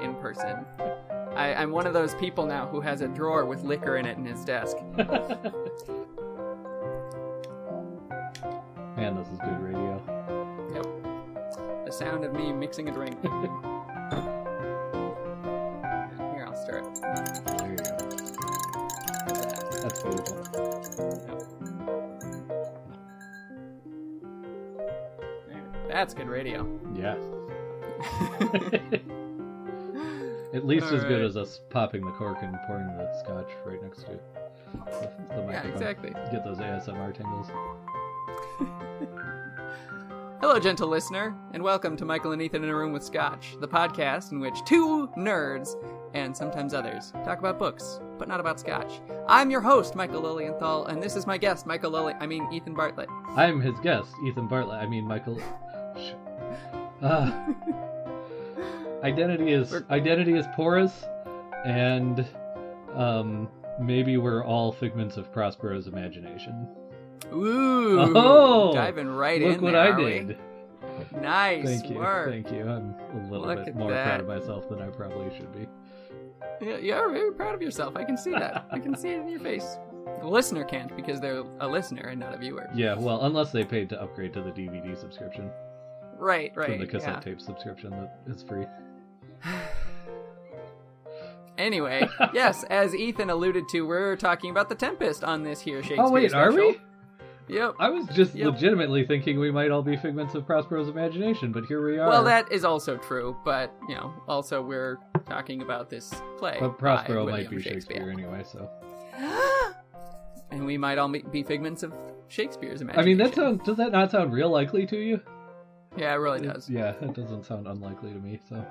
in person. I, I'm one of those people now who has a drawer with liquor in it in his desk. Man, this is good radio. Yep. The sound of me mixing a drink. Here, I'll stir it. There you go. That's beautiful. That's good radio. Yeah. At least as good as us popping the cork and pouring the scotch right next to the, the Yeah, exactly. Get those ASMR tingles. Hello, gentle listener, and welcome to Michael and Ethan in a Room with Scotch, the podcast in which two nerds, and sometimes others, talk about books, but not about Scotch. I'm your host, Michael Lilienthal, and this is my guest, Michael Lily. I mean, Ethan Bartlett. I'm his guest, Ethan Bartlett. I mean, Michael. Ah. Identity is We're- identity is porous, and um, maybe we're all figments of Prospero's imagination. Ooh, Oh, diving right Look in Look what there, I are we? did. Nice Thank you, work. thank you. I'm a little Look bit more that. proud of myself than I probably should be. Yeah, you're very proud of yourself. I can see that. I can see it in your face. The listener can't because they're a listener and not a viewer. Yeah, well, unless they paid to upgrade to the DVD subscription Right, right. from the cassette yeah. tape subscription that is free. Anyway, yes, as Ethan alluded to, we're talking about the Tempest on this here Shakespeare Oh wait, are we? Yep. I was just Yep. legitimately thinking we might all be figments of Prospero's imagination, but here we are. Well, that is also true, but you know, also we're talking about this play. but Prospero might be Shakespeare. anyway, so. and we might all be figments of Shakespeare's imagination. I mean, that sounds. Does that not sound real likely to you? Yeah, it really does. Yeah, it doesn't sound unlikely to me. So.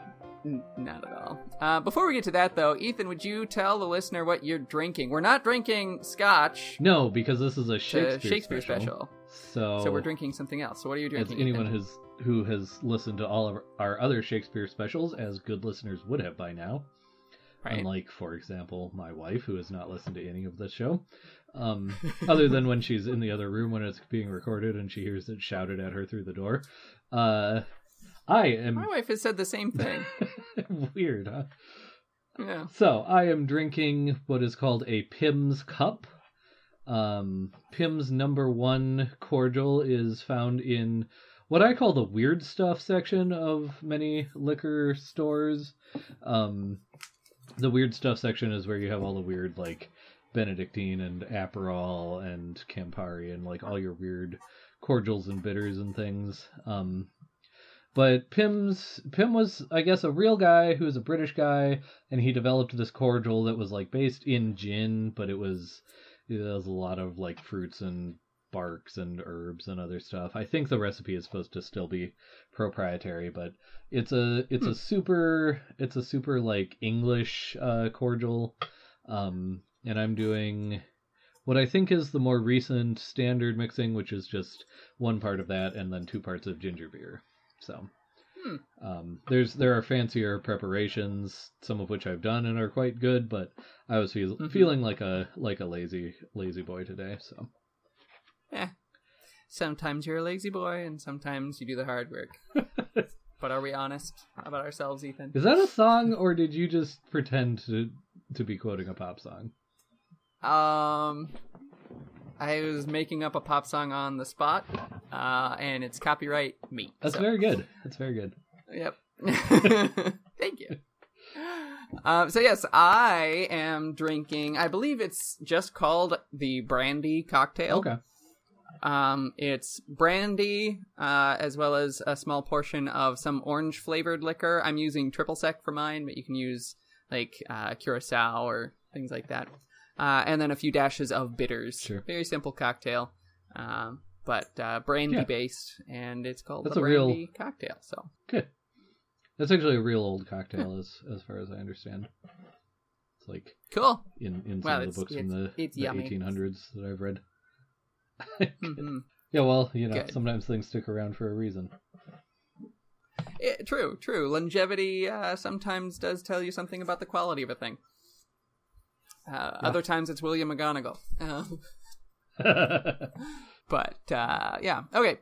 N- Not at all. Uh, before we get to that, though, Ethan, would you tell the listener what you're drinking? We're not drinking scotch. No, because this is a Shakespeare, Shakespeare special. So. So we're drinking something else. So what are you As drinking? anyone Ethan? who's who has listened to all of our other Shakespeare specials, as good listeners would have by now, right? unlike, for example, my wife, who has not listened to any of this show, um, other than when she's in the other room when it's being recorded and she hears it shouted at her through the door. Uh, I am My wife has said the same thing. weird, huh? yeah. So I am drinking what is called a Pimm's Cup. Um, Pimm's number one cordial is found in what I call the weird stuff section of many liquor stores. Um, the weird stuff section is where you have all the weird like Benedictine and Aperol and Campari and like all your weird cordials and bitters and things. Um, but Pimm's Pim was, I guess, a real guy who was a British guy, and he developed this cordial that was like based in gin, but it was it has a lot of like fruits and barks and herbs and other stuff. I think the recipe is supposed to still be proprietary, but it's a it's a super it's a super like English uh, cordial, um, and I'm doing what I think is the more recent standard mixing, which is just one part of that and then two parts of ginger beer. So Hmm. um, there's there are fancier preparations, some of which I've done and are quite good, but I was feel, Mhm. feeling like a like a lazy lazy boy today. So Eh. Sometimes you're a lazy boy, and sometimes you do the hard work. but are we honest about ourselves, Ethan? is that a song or did you just pretend to to be quoting a pop song? Um, I was making up a pop song on the spot, uh, and it's copyright me. That's so- very good. That's very good. Yep. Thank you. Um, so yes, I am drinking. I believe it's just called the brandy cocktail. Okay. Um, it's brandy, uh, as well as a small portion of some orange flavored liquor. I'm using triple sec for mine, but you can use like uh, curacao or things like that. Uh, and then a few dashes of bitters. Sure. Very simple cocktail, um, but uh, brandy Yeah. based, and it's called That's the a real- brandy cocktail. So Good. That's actually a real old cocktail, as as far as I understand. It's like cool. in in some of the books from the, the 1800s that I've read. Mhm. Yeah, well, you know, Good. sometimes things stick around for a reason. Eh, true, true. Longevity uh, sometimes does tell you something about the quality of a thing. Uh, Other times it's William McGonagall. Uh, but uh, yeah, okay.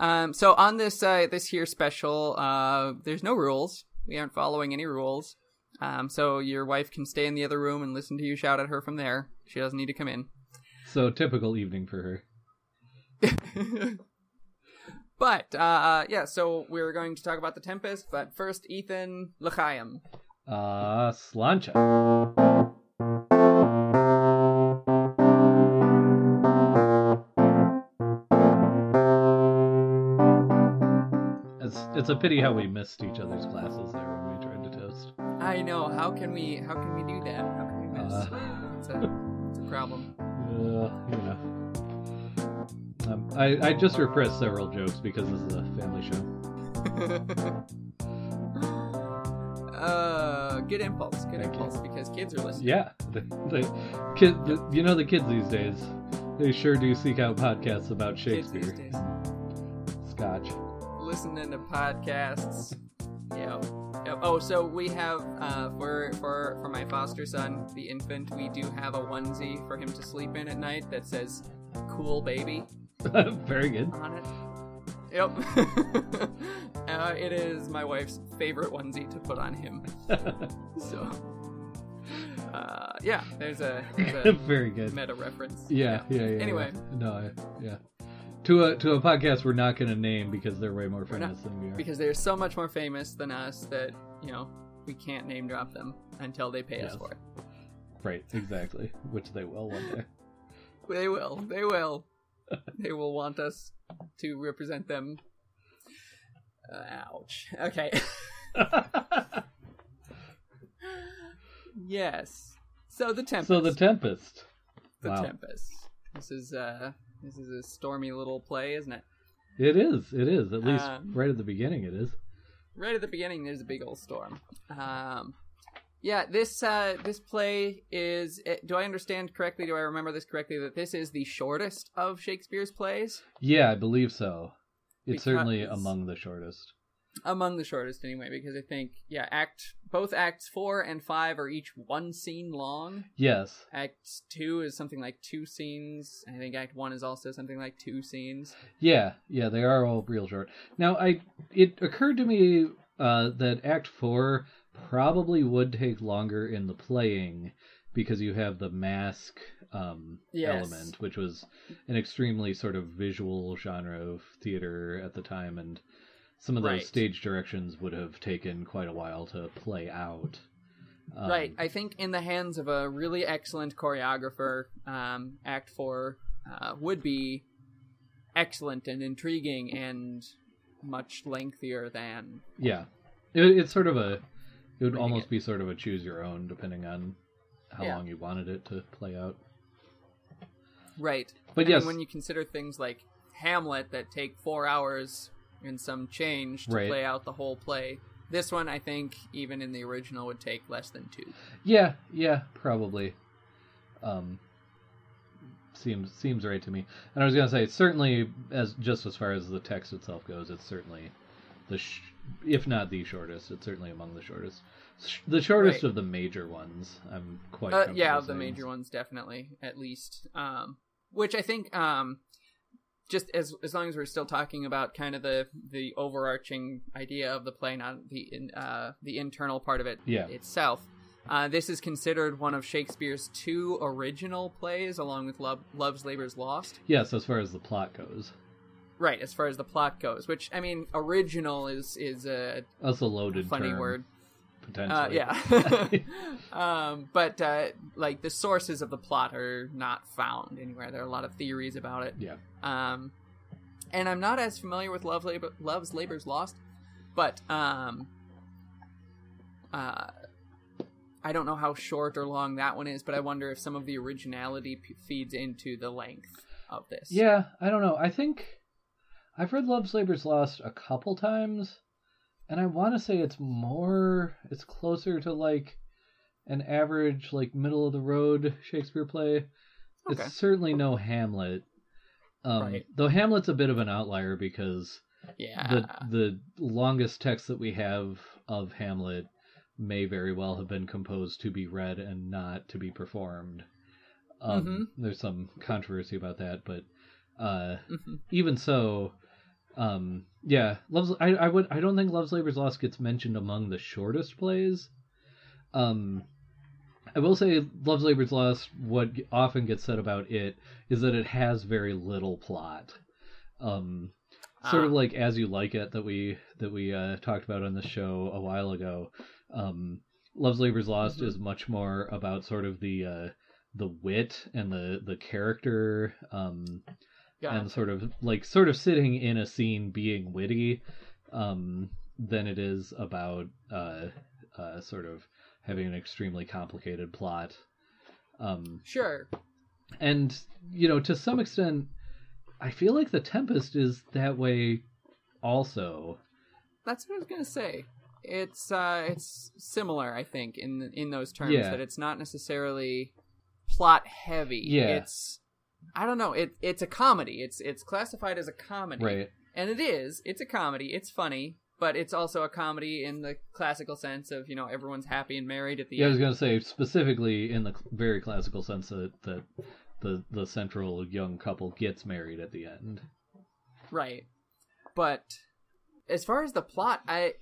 Um, so on this uh, this here special, uh, there's no rules. We aren't following any rules. Um, so your wife can stay in the other room and listen to you shout at her from there. She doesn't need to come in. So typical evening for her. but uh, yeah, so we're going to talk about the Tempest. But first, Ethan L'chaim. Uh, Slàinte. It's a pity how we missed each other's classes there when we tried to toast. I know. How can we? How can we do that? How can we miss? Uh. it's, a, it's a problem. Uh, you know. Um, I I just repressed several jokes because this is a family show. uh, good impulse. Good Thank you. impulse because kids are listening. Yeah, the, the kid, the, you know the kids these days, they sure do seek out podcasts about Shakespeare. Scotch. Listening to podcasts. Yeah. Yep. Oh, so we have uh, for for for my foster son, the infant, we do have a onesie for him to sleep in at night that says "Cool Baby" Very good. on it. Yep. uh, it is my wife's favorite onesie to put on him. So, uh, yeah, there's a, there's a Very good. meta reference. Yeah, yeah, yeah. Anyway. yeah. no, I, yeah. To a to a podcast we're not going to name because they're way more We're not- famous than we are. because they're so much more famous than us that you know we can't name drop them until they pay us for it. Right, exactly. Which they will one day. They will. They will. they will want us to represent them. Uh, ouch. Okay. yes. So the Tempest. so the Tempest. the wow. Tempest. This is uh this is a stormy little play, isn't it? It is. It is. At least Um, right at the beginning, it is. right at the beginning there's a big old storm um yeah this uh this play is eh, do i understand correctly do i remember this correctly that this is the shortest of shakespeare's plays Yeah, I believe so. It's certainly among the shortest. Among the shortest anyway because i think yeah act both acts four and five are each one scene long Yes. act two is something like two scenes i think act one is also something like two scenes Yeah, yeah, they are all real short. Now, I it occurred to me uh, that Act Four probably would take longer in the playing because you have the masque um, Yes. element, which was an extremely sort of visual genre of theater at the time, and some of those Right. stage directions would have taken quite a while to play out. Um, right i think in the hands of a really excellent choreographer um, act four uh, would be excellent and intriguing and much lengthier than Yeah, it, it's sort of a. It would almost it. be sort of a choose your own, depending on how Yeah. long you wanted it to play out. right But yes, when you consider things like hamlet that take four hours and some change to Right. play out the whole play this one i think even in the original would take less than two yeah, yeah, probably. Um, seems seems right to me. And I was gonna say, certainly, as just as far as the text itself goes, it's certainly the, sh- if not the shortest, it's certainly among the shortest. Sh- The shortest Right. of the major ones. I'm quite. Uh, yeah, of the major ones, definitely, at least. Um, which I think, um, just as as long as we're still talking about kind of the the overarching idea of the play, not the in, uh, the internal part of it Yeah. itself. Uh, this is considered one of Shakespeare's two original plays, along with Love, Love's Labour's Lost. Yes, as far as the plot goes, Right, as far as the plot goes, which I mean, original is is a that's a loaded funny term, word. Uh, potentially. yeah. um, but uh, like the sources of the plot are not found anywhere. There are a lot of theories about it. yeah. Um, and I'm not as familiar with Love Labor, Love's Labor's Lost, but um, uh, I don't know how short or long that one is. But I wonder if some of the originality p- feeds into the length of this. Yeah, I don't know. I think I've read Love's Labor's Lost a couple times, and I want to say it's more, it's closer to like an average, like middle of the road Shakespeare play. Okay. It's certainly no Hamlet. Um, Right. Though Hamlet's a bit of an outlier because yeah, the the longest text that we have of Hamlet may very well have been composed to be read and not to be performed. Um, Mhm. There's some controversy about that, but uh, Mhm. even so, Um, yeah, loves. I, I would. I don't think Love's Labor's Lost gets mentioned among the shortest plays. Um, I will say Love's Labor's Lost. What often gets said about it is that it has very little plot. Um, sort of Ah. like As You Like It that we that we uh, talked about on the show a while ago. Um, Love's Labor's Lost Mhm. is much more about sort of the uh, the wit and the the character. Um, and sort of like sort of sitting in a scene being witty um than it is about uh uh sort of having an extremely complicated plot um Sure. and you know to some extent i feel like the tempest is that way also That's what I was gonna say. It's uh, it's similar, I think, in in those terms Yeah. that it's not necessarily plot heavy. Yeah. It's I don't know. It it's a comedy. It's it's classified as a comedy, right and it is. It's a comedy. It's funny, but it's also a comedy in the classical sense of you know everyone's happy and married at the yeah i was gonna say specifically in the very classical sense that that the the central young couple gets married at the end Right. But as far as the plot, I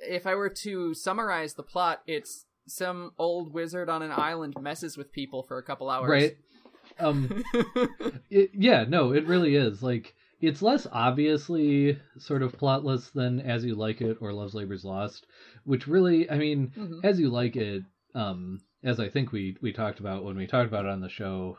if I were to summarize the plot, it's some old wizard on an island messes with people for a couple hours. right um It, yeah, no, it really is. Like, it's less obviously sort of plotless than As You Like It or Love's Labor's Lost, which really, I mean, Mhm. As You Like It, um, as I think we we talked about when we talked about it on the show,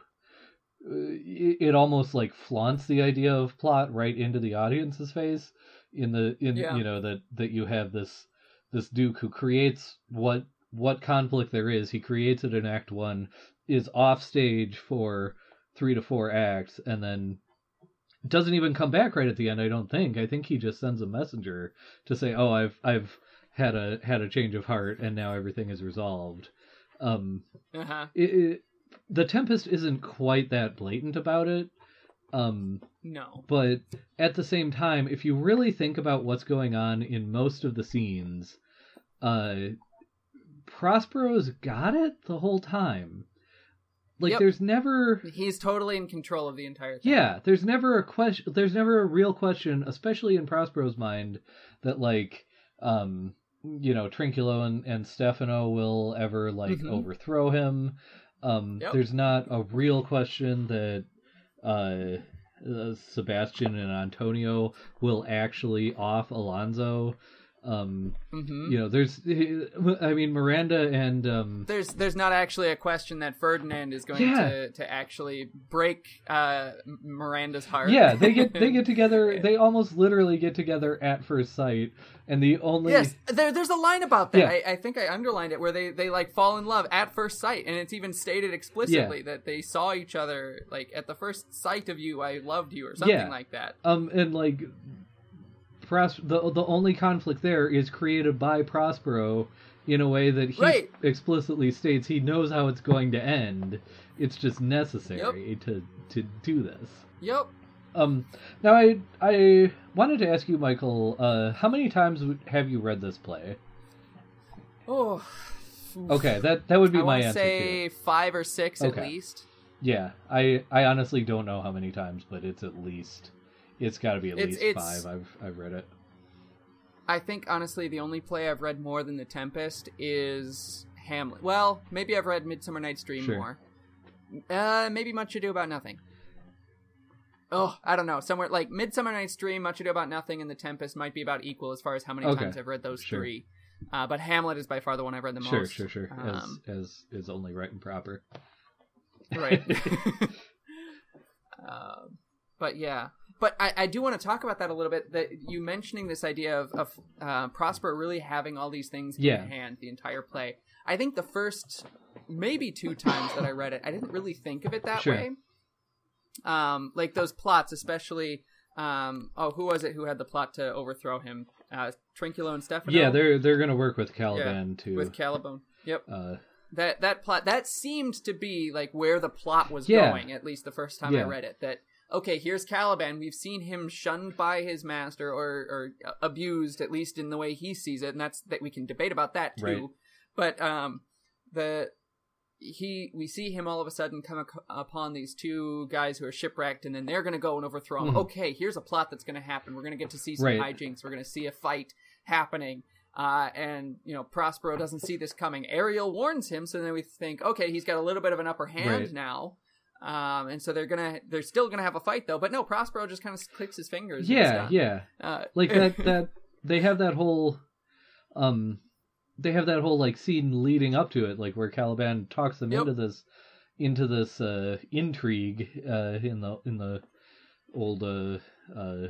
uh, it, it almost like flaunts the idea of plot right into the audience's face. In the in Yeah. you know that that you have this this Duke who creates what what conflict there is. He creates it in Act One, is off stage for three to four acts, and then doesn't even come back right at the end. I don't think. I think he just sends a messenger to say, "Oh, I've I've had a had a change of heart, and now everything is resolved." Um, Uh-huh. it, it, the Tempest isn't quite that blatant about it. Um, No. but at the same time, if you really think about what's going on in most of the scenes, uh, Prospero's got it the whole time. Like, Yep. there's never. He's totally in control of the entire thing. Yeah, there's never a question. There's never a real question, especially in Prospero's mind, that like, um, you know, Trinculo and, and Stephano will ever like Mhm. overthrow him. Um, Yep. there's not a real question that uh, uh, Sebastian and Antonio will actually off Alonso. Um, hmm you know, there's, I mean, Miranda and um, There's there's not actually a question that Ferdinand is going Yeah. to, to actually break uh, Miranda's heart. yeah, they get they get together. They almost literally get together at first sight, and the only Yes, there, there's a line about that. Yeah. I, I think I underlined it where they, they like fall in love at first sight, and it's even stated explicitly that they saw each other like at the first sight of you, I loved you, or something Yeah. like that. Um, and like, Pros- the the only conflict there is created by Prospero in a way that he Right. explicitly states he knows how it's going to end. It's just necessary to to do this. Yep. Um, now I I wanted to ask you, Michael, uh, how many times have you read this play? Oh. Okay, that that would be I my answer say too. five or six at least. Yeah, I I honestly don't know how many times, but it's at least it's got to be at It's- least it's- five. I've I've read it. I think honestly the only play I've read more than The Tempest is Hamlet. Well, maybe I've read Midsummer Night's Dream Sure. more. Uh, maybe Much Ado About Nothing. Oh, I don't know. Somewhere like Midsummer Night's Dream, Much Ado About Nothing, and The Tempest might be about equal as far as how many Okay. times I've read those Sure. three. Uh, but Hamlet is by far the one I've read the Sure, most. sure, sure. Um, as as is only right and proper. right. um, but yeah, but I, I do want to talk about that a little bit. That you mentioning this idea of, of uh, Prosper really having all these things Yeah. in hand the entire play. I think the first maybe two times that I read it, I didn't really think of it that Sure. way. Um, like those plots, especially. Um, oh, who was it who had the plot to overthrow him? Uh, Trinculo and Stephano. Yeah, they're they're gonna work with Caliban too. with Caliban. Yep. uh that that plot that seemed to be like where the plot was Yeah. going at least the first time i read it that okay here's caliban we've seen him shunned by his master or or abused at least in the way he sees it and that's that we can debate about that too Right. but um the he we see him all of a sudden come ac- upon these two guys who are shipwrecked and then they're going to go and overthrow him Mhm. okay here's a plot that's going to happen we're going to get to see some Right. hijinks we're going to see a fight happening uh, and you know prospero doesn't see this coming ariel warns him so then we think okay he's got a little bit of an upper hand Right. now um, and so they're gonna they're still gonna have a fight though but no prospero just kind of clicks his fingers Yeah, yeah. uh, Like that that they have that whole um they have that whole like scene leading up to it, like where Caliban talks them Yep. into this into this uh intrigue uh in the in the old uh uh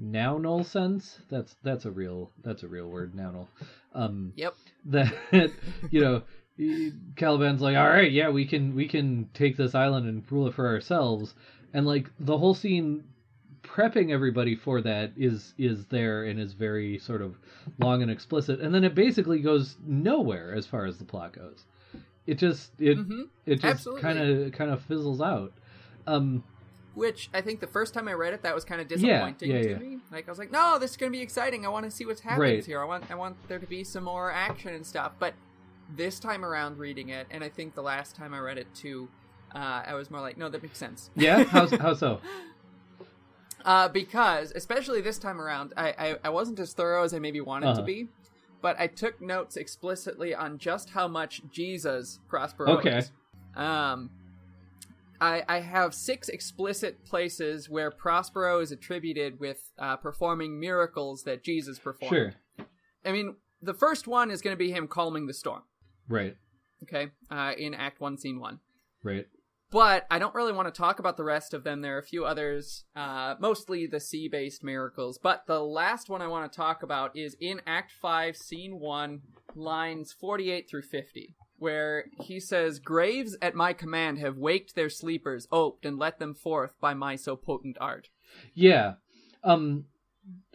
nounal sense. That's that's a real that's a real word, nounal. Um yep that you know Caliban's like, all right, yeah, we can we can take this island and rule it for ourselves, and like the whole scene prepping everybody for that is is there and is very sort of long and explicit, and then it basically goes nowhere as far as the plot goes. It just it hmm it just kind of kind of fizzles out. Um, Which I think the first time I read it, that was kind of Yeah, disappointing yeah, to yeah. me. Like I was like, no, this is gonna be exciting. I want to see what's happens Right. here. I want I want there to be some more action and stuff. But this time around, reading it, and I think the last time I read it too, uh, I was more like, no, that makes sense. yeah, how how so? uh, because especially this time around, I, I I wasn't as thorough as I maybe wanted to Uh-huh. be. But I took notes explicitly on just how much Jesus Prospero Okay. is. Um, I, I have six explicit places where Prospero is attributed with uh, performing miracles that Jesus performed. Sure, I mean, the first one is going to be him calming the storm. Right, Okay, uh, in Act One, Scene One. right, But I don't really want to talk about the rest of them. There are a few others, uh, mostly the sea based miracles. But the last one I want to talk about is in Act 5, Scene 1, lines 48 through 50, where he says, Graves at my command have waked their sleepers, oped, and let them forth by my so potent art. yeah. Um,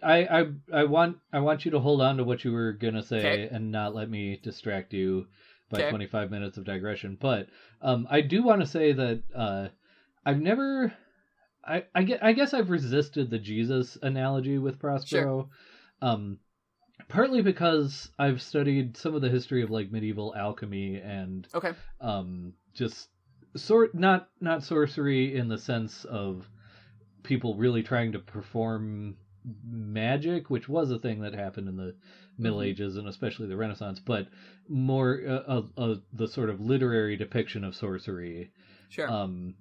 I I I want I want you to hold on to what you were gonna say Okay. and not let me distract you by Okay. 25 minutes of digression. But um, I do want to say that uh, I've never. I, I, gue- I guess I've resisted the Jesus analogy with Prospero, um, partly because I've studied some of the history of like medieval alchemy and Okay. um, just sort not not sorcery in the sense of people really trying to perform magic, which was a thing that happened in the Middle Mhm. Ages and especially the Renaissance, but more uh, of, of the sort of literary depiction of sorcery. Sure. Um,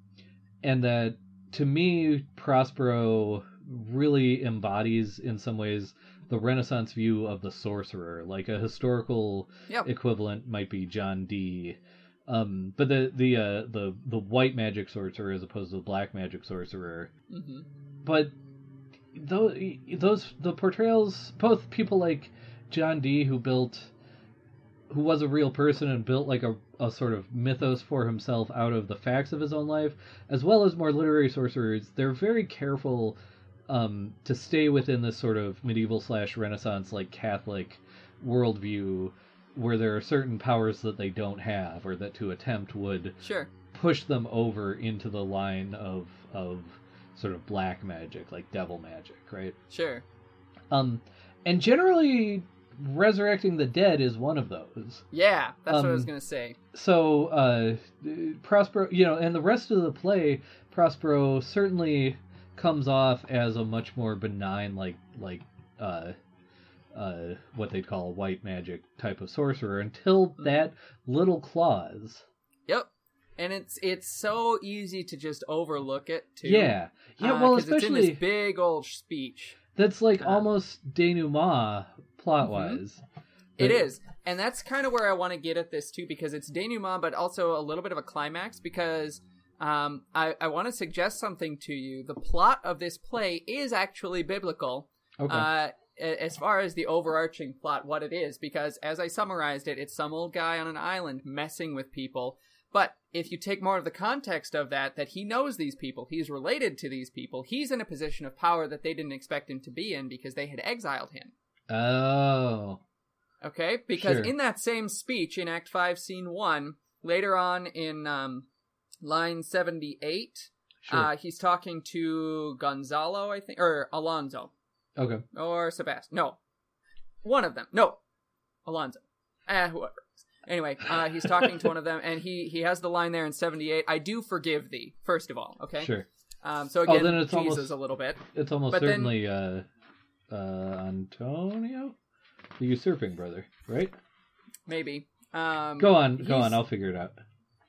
and that to me, Prospero really embodies in some ways the Renaissance view of the sorcerer, like a historical Yep. equivalent might be John Dee. Um, but the the uh, the the white magic sorcerer as opposed to the black magic sorcerer. hmm But those those the portrayals, both people like John Dee who built, who was a real person and built like a a sort of mythos for himself out of the facts of his own life, as well as more literary sorcerers. They're very careful um, to stay within this sort of medieval slash Renaissance like Catholic worldview where there are certain powers that they don't have or that to attempt would Sure. push them over into the line of of sort of black magic like devil magic right Sure. um and generally resurrecting the dead is one of those Yeah, that's what I was Um, going to say. so uh prospero you know and the rest of the play prospero certainly comes off as a much more benign like like uh uh what they'd call a white magic type of sorcerer until Mhm. that little clause Yep. And it's it's so easy to just overlook it too. yeah yeah Uh, well 'cause it's in especially this big old speech. That's like Uh, almost denouement plot wise. It is, and that's kind of where I want to get at this too, because it's denouement, but also a little bit of a climax. Because um, I, I want to suggest something to you. The plot of this play is actually biblical, Okay. uh, as far as the overarching plot, what it is. Because as I summarized it, it's some old guy on an island messing with people. But if you take more of the context of that, that he knows these people, he's related to these people, he's in a position of power that they didn't expect him to be in because they had exiled him. Oh. Okay, because Sure. in that same speech in Act 5, Scene 1, later on in um, line 78, Sure. uh, he's talking to Gonzalo, I think, or Alonso. okay. or Sebastian. No, one of them. No, Alonso. Eh, whoever. Anyway, uh, he's talking to one of them, and he he has the line there in seventy eight. I do forgive thee. First of all, okay. Sure. Um, so again, then it's Jesus almost- a little bit. It's almost But then- certainly uh, uh, Antonio, the usurping brother, right? Maybe. Um, Go on, go on. I'll figure it out.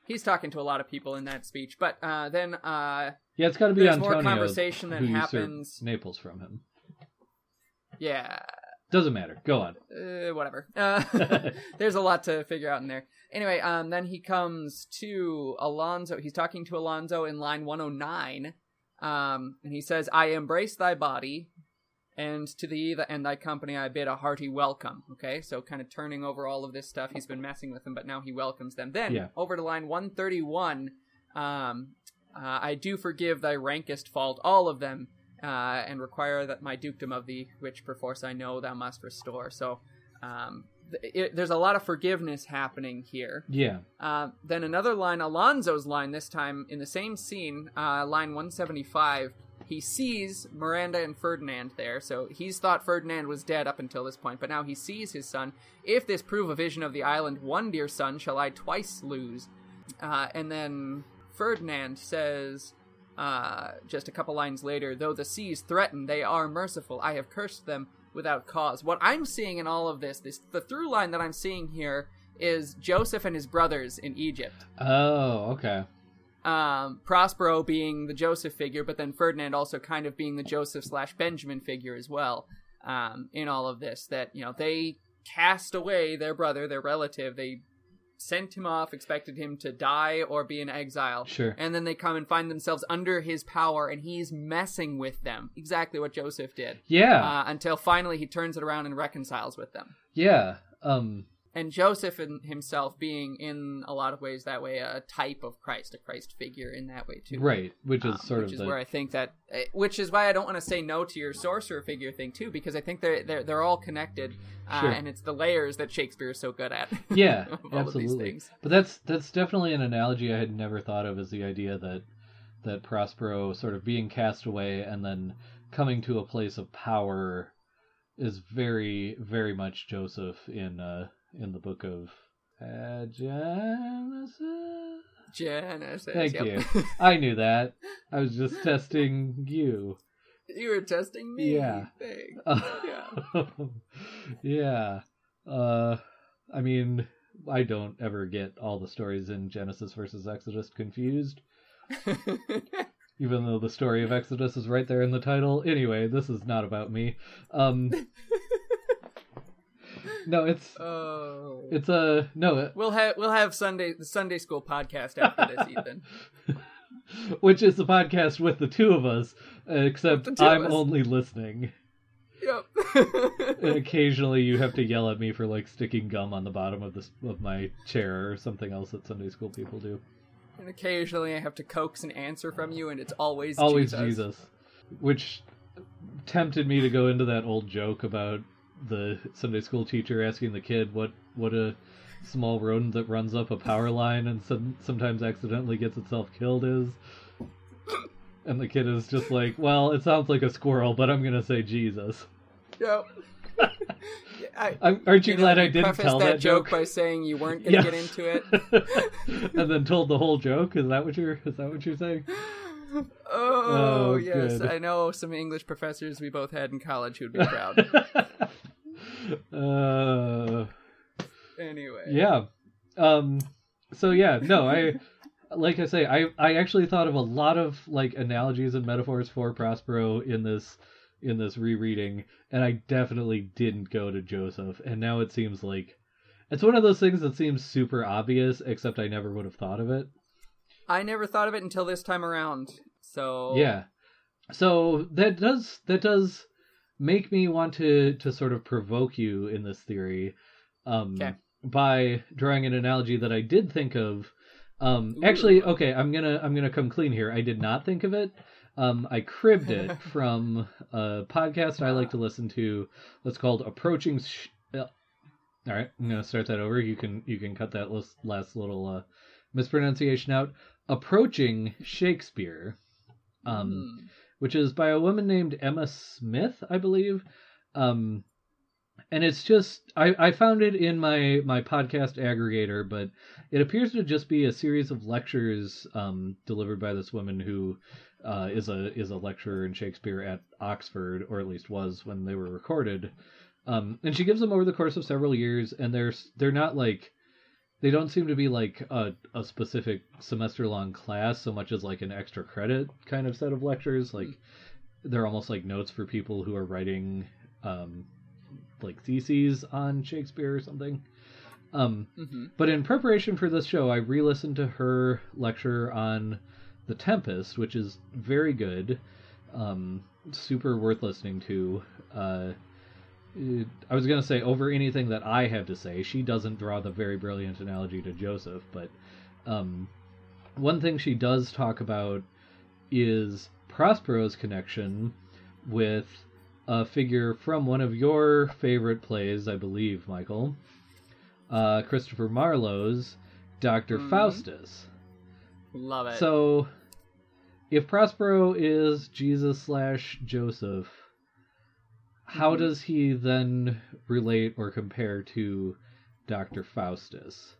He's talking to a lot of people in that speech, but uh, then uh, Yeah, it's got to be there's Antonio more conversation that happens. Naples from him. Yeah, Doesn't matter. Go on. uh, whatever. Uh, there's a lot to figure out in there. Anyway, um, then he comes to Alonso. He's talking to Alonso in line 109, um, and he says, "I embrace thy body, and to thee the, and thy company I bid a hearty welcome." Okay, so kind of turning over all of this stuff. He's been messing with them, but now he welcomes them. Then Yeah. over to line 131. Um, uh, I do forgive thy rankest fault, all of them, uh, and require that my dukedom of thee, which perforce I know thou must restore. So, um, th- it, there's a lot of forgiveness happening here. Yeah. Uh, then another line, Alonso's line, this time in the same scene, uh, line 175. He sees Miranda and Ferdinand there, so he's thought Ferdinand was dead up until this point, but now he sees his son. If this prove a vision of the island, one dear son shall I twice lose. Uh, and then Ferdinand says, uh, just a couple lines later, though the seas threaten, they are merciful. I have cursed them without cause. What I'm seeing in all of this, this the through line that I'm seeing here is Joseph and his brothers in Egypt. Oh, okay. Um, Prospero being the Joseph figure, but then Ferdinand also kind of being the Joseph slash Benjamin figure as well. Um, in all of this, that you know they cast away their brother, their relative. They sent him off, expected him to die or be in exile. Sure. And then they come and find themselves under his power, and he's messing with them. Exactly what Joseph did. Yeah. Uh, until finally he turns it around and reconciles with them. yeah. Um. And Joseph in himself being, in a lot of ways, that way, a type of Christ, a Christ figure in that way too. Right. Which is Um, sort which of is the where I think that, eh, which is why I don't want to say no to your sorcerer figure thing too, because I think they're they're they're all connected, uh, Sure. and it's the layers that Shakespeare is so good at. yeah of all of these absolutely but that's that's definitely an analogy i had never thought of as the idea that that prospero sort of being cast away and then coming to a place of power is very very much joseph in uh in the book of uh, Genesis. Genesis. Thank yep. you. I knew that. I was just testing you. you were testing me. Yeah. Thanks. yeah. yeah. Uh, I mean, I don't ever get all the stories in Genesis versus Exodus confused, even though the story of Exodus is right there in the title. Anyway, this is not about me. Um, no, it's oh. it's a no, it- We'll have we'll have Sunday the Sunday school podcast after this, Ethan. which is the podcast with the two of us, except With the two of I'm us. only listening. Yep. Occasionally you have to yell at me for like sticking gum on the bottom of this of my chair or something else that Sunday school people do. and occasionally I have to coax an answer from you, and it's always Always Jesus. Jesus. Which tempted me to go into that old joke about the Sunday school teacher asking the kid what what a small rodent that runs up a power line and some, sometimes accidentally gets itself killed is. And the kid is just like, well, it sounds like a squirrel, but I'm gonna say Jesus. Yep. Yeah, I, aren't you, you know, glad I didn't tell that, that joke joke? by saying you weren't going to Yes. get into it. and then told the whole joke. Is that what you're? Is that what you're saying? Oh, Oh, yes, good. I know some English professors we both had in college who'd be proud. Uh, anyway, yeah. Um. So yeah, no, I like I say, I I actually thought of a lot of like analogies and metaphors for Prospero in this in this rereading, and I definitely didn't go to Joseph. And now it seems like it's one of those things that seems super obvious, except I never would have thought of it. I never thought of it until this time around. So Yeah. So that does that does make me want to to sort of provoke you in this theory um Okay. by drawing an analogy that I did think of. Um actually okay, I'm going to I'm going to come clean here. I did not think of it. Um I cribbed it from a podcast I like to listen to that's called Approaching Sh- uh, All right, I'm to start that over. You can you can cut that last, last little uh mispronunciation out. Approaching Shakespeare um, Hmm. Which is by a woman named Emma Smith, I believe. Um, and it's just I, I found it in my my podcast aggregator but it appears to just be a series of lectures um, delivered by this woman who uh, is a is a lecturer in shakespeare at oxford or at least was when they were recorded um, and she gives them over the course of several years and they're they're not like they don't seem to be like a, a specific semester long class so much as like an extra credit kind of set of lectures like they're almost like notes for people who are writing um, like theses on Shakespeare or something. Um, hmm but in preparation for this show, I re-listened to her lecture on The Tempest, which is very good, um, super worth listening to. Uh, I was gonna say over anything that I have to say. She doesn't draw the very brilliant analogy to Joseph, but um, one thing she does talk about is Prospero's connection with a figure from one of your favorite plays, I believe, Michael. Uh, Christopher Marlowe's Dr. Mhm. Faustus. Love it. So, if Prospero is Jesus slash Joseph, how Mhm. does he then relate or compare to Dr. Faustus?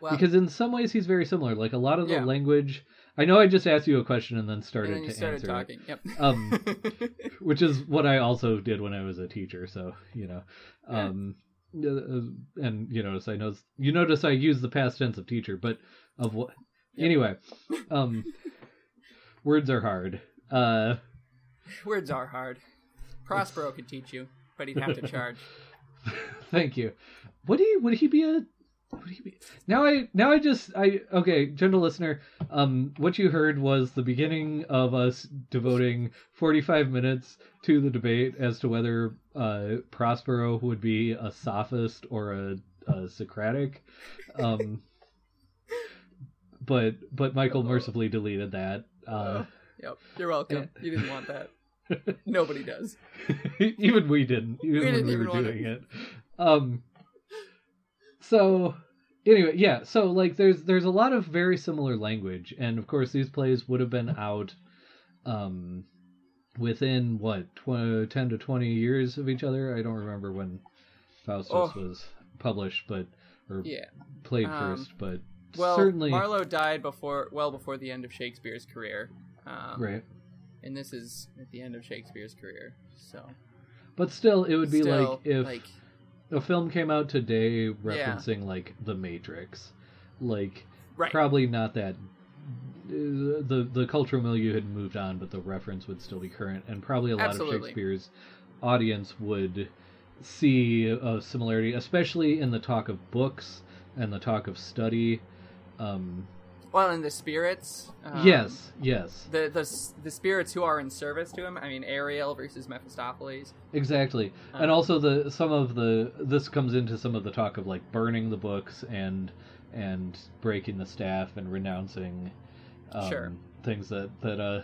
well, because in some ways he's very similar. Like a lot of the Yeah. language. I know I just asked you a question and then started and then to started answer talking. Yep. um, which is what I also did when I was a teacher. So you know, um, uh, and you notice I know you notice I use the past tense of teacher, but of what Yep. anyway. Um, words are hard. Uh, Words are hard. Prospero could teach you, but he'd have to charge. thank you. Would he? Would he be a? Would he be? Now I now I just I okay, gentle listener. Um, what you heard was the beginning of us devoting forty five minutes to the debate as to whether uh, Prospero would be a sophist or a, a Socratic. Um, but but Michael mercifully deleted that. Uh, Yep. You're welcome. You didn't want that. Nobody does. even we didn't even We when didn't we even were doing it. it um so anyway yeah so like there's there's a lot of very similar language and of course these plays would have been out um within what tw- 10 to 20 years of each other i don't remember when faustus Oh. was published but or Yeah. played Um, first but Well, certainly Marlowe died before, well before the end of Shakespeare's career. Um, right And this is at the end of Shakespeare's career, so. But still it would be Still, like if like a film came out today referencing like the matrix. Like right, probably not that the the cultural milieu had moved on but the reference would still be current and probably a lot Absolutely. of shakespeare's audience would see a similarity especially in the talk of books and the talk of study. Um well, and the spirits. um, yes yes The, the the spirits who are in service to him. I mean, Ariel versus Mephistopheles. exactly and Um, also the some of the this comes into some of the talk of like burning the books and and breaking the staff and renouncing um, Sure. things that that uh